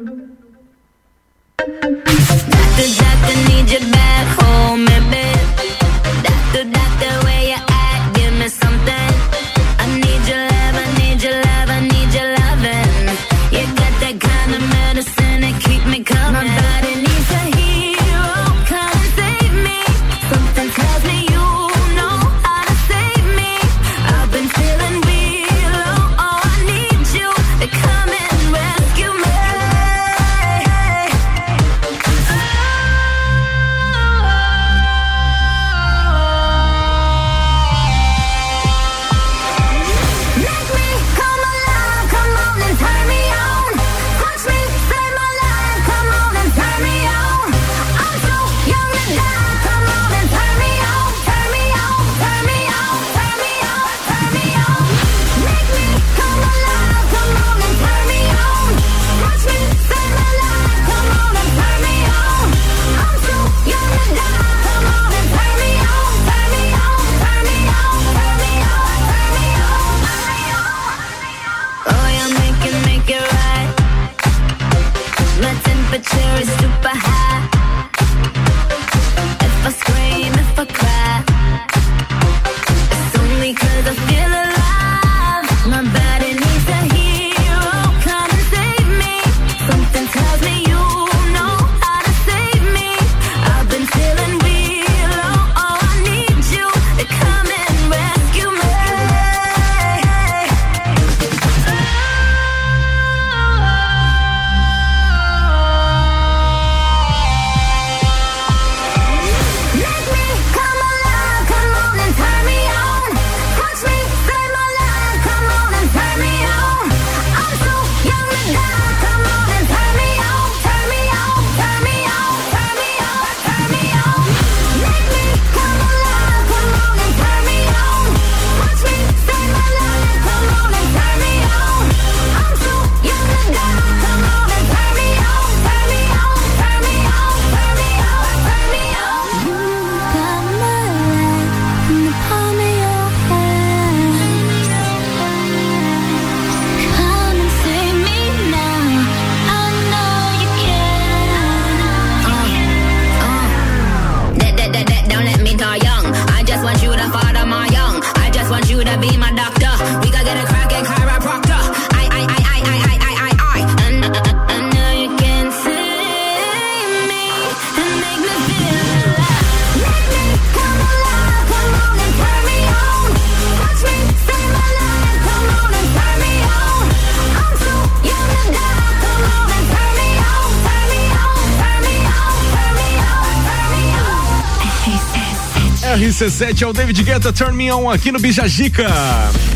RC7 é o David Guetta Turn Me On aqui no Bijagica.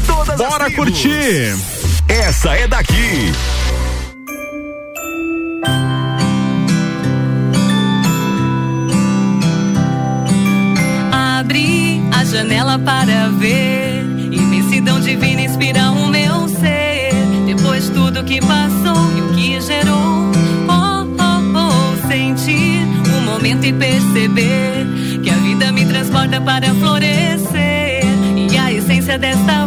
Todas as Bora curtir. Essa é daqui. Abri a janela para desta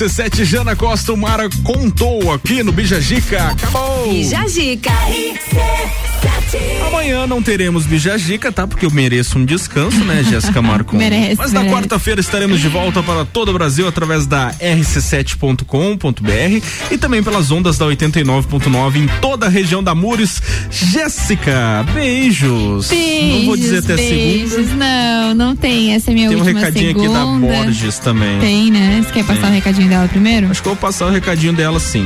RC7 Jana Costa, o Mara contou aqui no Bijagica. Acabou. Bijagica. Amanhã não teremos Bijagica, tá? Porque eu mereço um descanso, né, Jéssica Marcon? Merece, Mas na quarta-feira estaremos de volta para todo o Brasil através da rc7.com.br e também pelas ondas da 89.9 em toda a região da Mures. Jéssica, beijos. Beijos, não vou dizer até beijos. segunda. Não, não tem. Essa é minha Tem um última recadinho segunda. aqui da Borges também. Tem, né? Você quer passar Tem. o recadinho dela primeiro? Acho que eu vou passar o recadinho dela sim.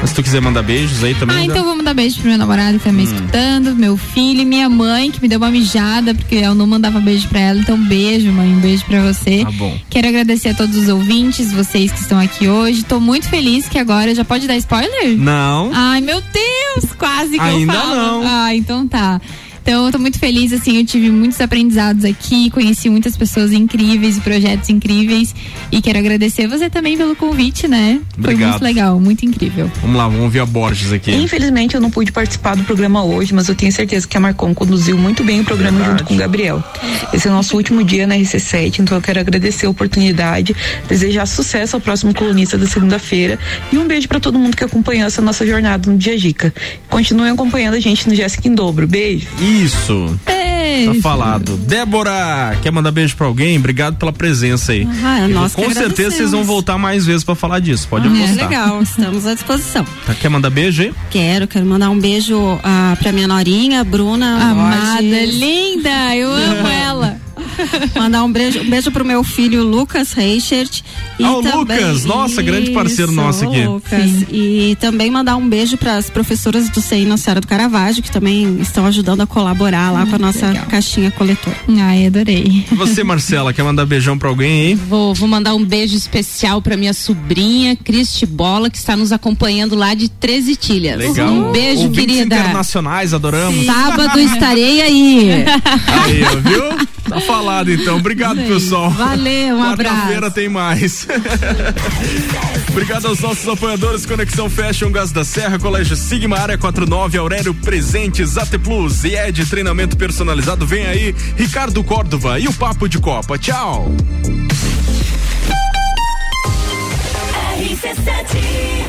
Mas se tu quiser mandar beijos aí também. Ah, dá. então vamos dar beijo pro meu namorado que tá me Hum. escutando, meu filho e minha mãe, que me deu uma mijada, porque eu não mandava beijo pra ela. Então, beijo, mãe. Um beijo pra você. Tá bom. Quero agradecer a todos os ouvintes, vocês que estão aqui hoje. Tô muito feliz que agora já pode dar spoiler? Não. Ai, meu Deus, quase que Ainda eu falo. não. Ah, então tá. Então, eu tô muito feliz, assim, eu tive muitos aprendizados aqui, conheci muitas pessoas incríveis e projetos incríveis. E quero agradecer você também pelo convite, né? Foi Obrigado. muito legal, muito incrível. Vamos lá, vamos ouvir a Borges aqui. Infelizmente eu não pude participar do programa hoje, mas eu tenho certeza que a Marcon conduziu muito bem o programa junto com o Gabriel. Esse é o nosso último dia na RC7, então eu quero agradecer a oportunidade, desejar sucesso ao próximo colunista da segunda-feira e um beijo para todo mundo que acompanhou essa nossa jornada no Dia Dica. Continuem acompanhando a gente no Jéssica em Dobro. Beijo. Isso. Beijo. Tá falado. Débora, quer mandar beijo pra alguém? Obrigado pela presença aí. Ah, nós que com certeza vocês vão voltar mais vezes pra falar disso. Pode É apostar. legal, estamos à disposição. Tá, quer mandar beijo aí? Quero, quero mandar um beijo ah, pra minha norinha, Bruna. Amada, linda, eu amo ela. Mandar um beijo, um beijo pro meu filho Lucas Reichert. E Ah, o também- Lucas, nossa, grande parceiro Isso, nosso aqui. Lucas. E também mandar um beijo para as professoras do CEI Nossa Senhora do Caravaggio, que também estão ajudando a colaborar lá com a nossa caixinha coletora. Ai, adorei. E Você, Marcela, quer mandar beijão pra alguém aí? Vou, vou mandar um beijo especial pra minha sobrinha, Cristi Bola, que está nos acompanhando lá de 13 Tilhas. Legal. Um beijo, Ouvintes querida. internacionais, adoramos. Sábado estarei aí. Aí, viu? Tá falado então. Obrigado, pessoal. Valeu, um Quarta-feira abraço. tem mais. Obrigado aos nossos apoiadores Conexão Fashion, Gás da Serra, Colégio Sigma, Área 49, Aurélio Presentes, AT Plus e Ed Treinamento Personalizado. Vem aí, Ricardo Córdova e o Papo de Copa. Tchau. RC7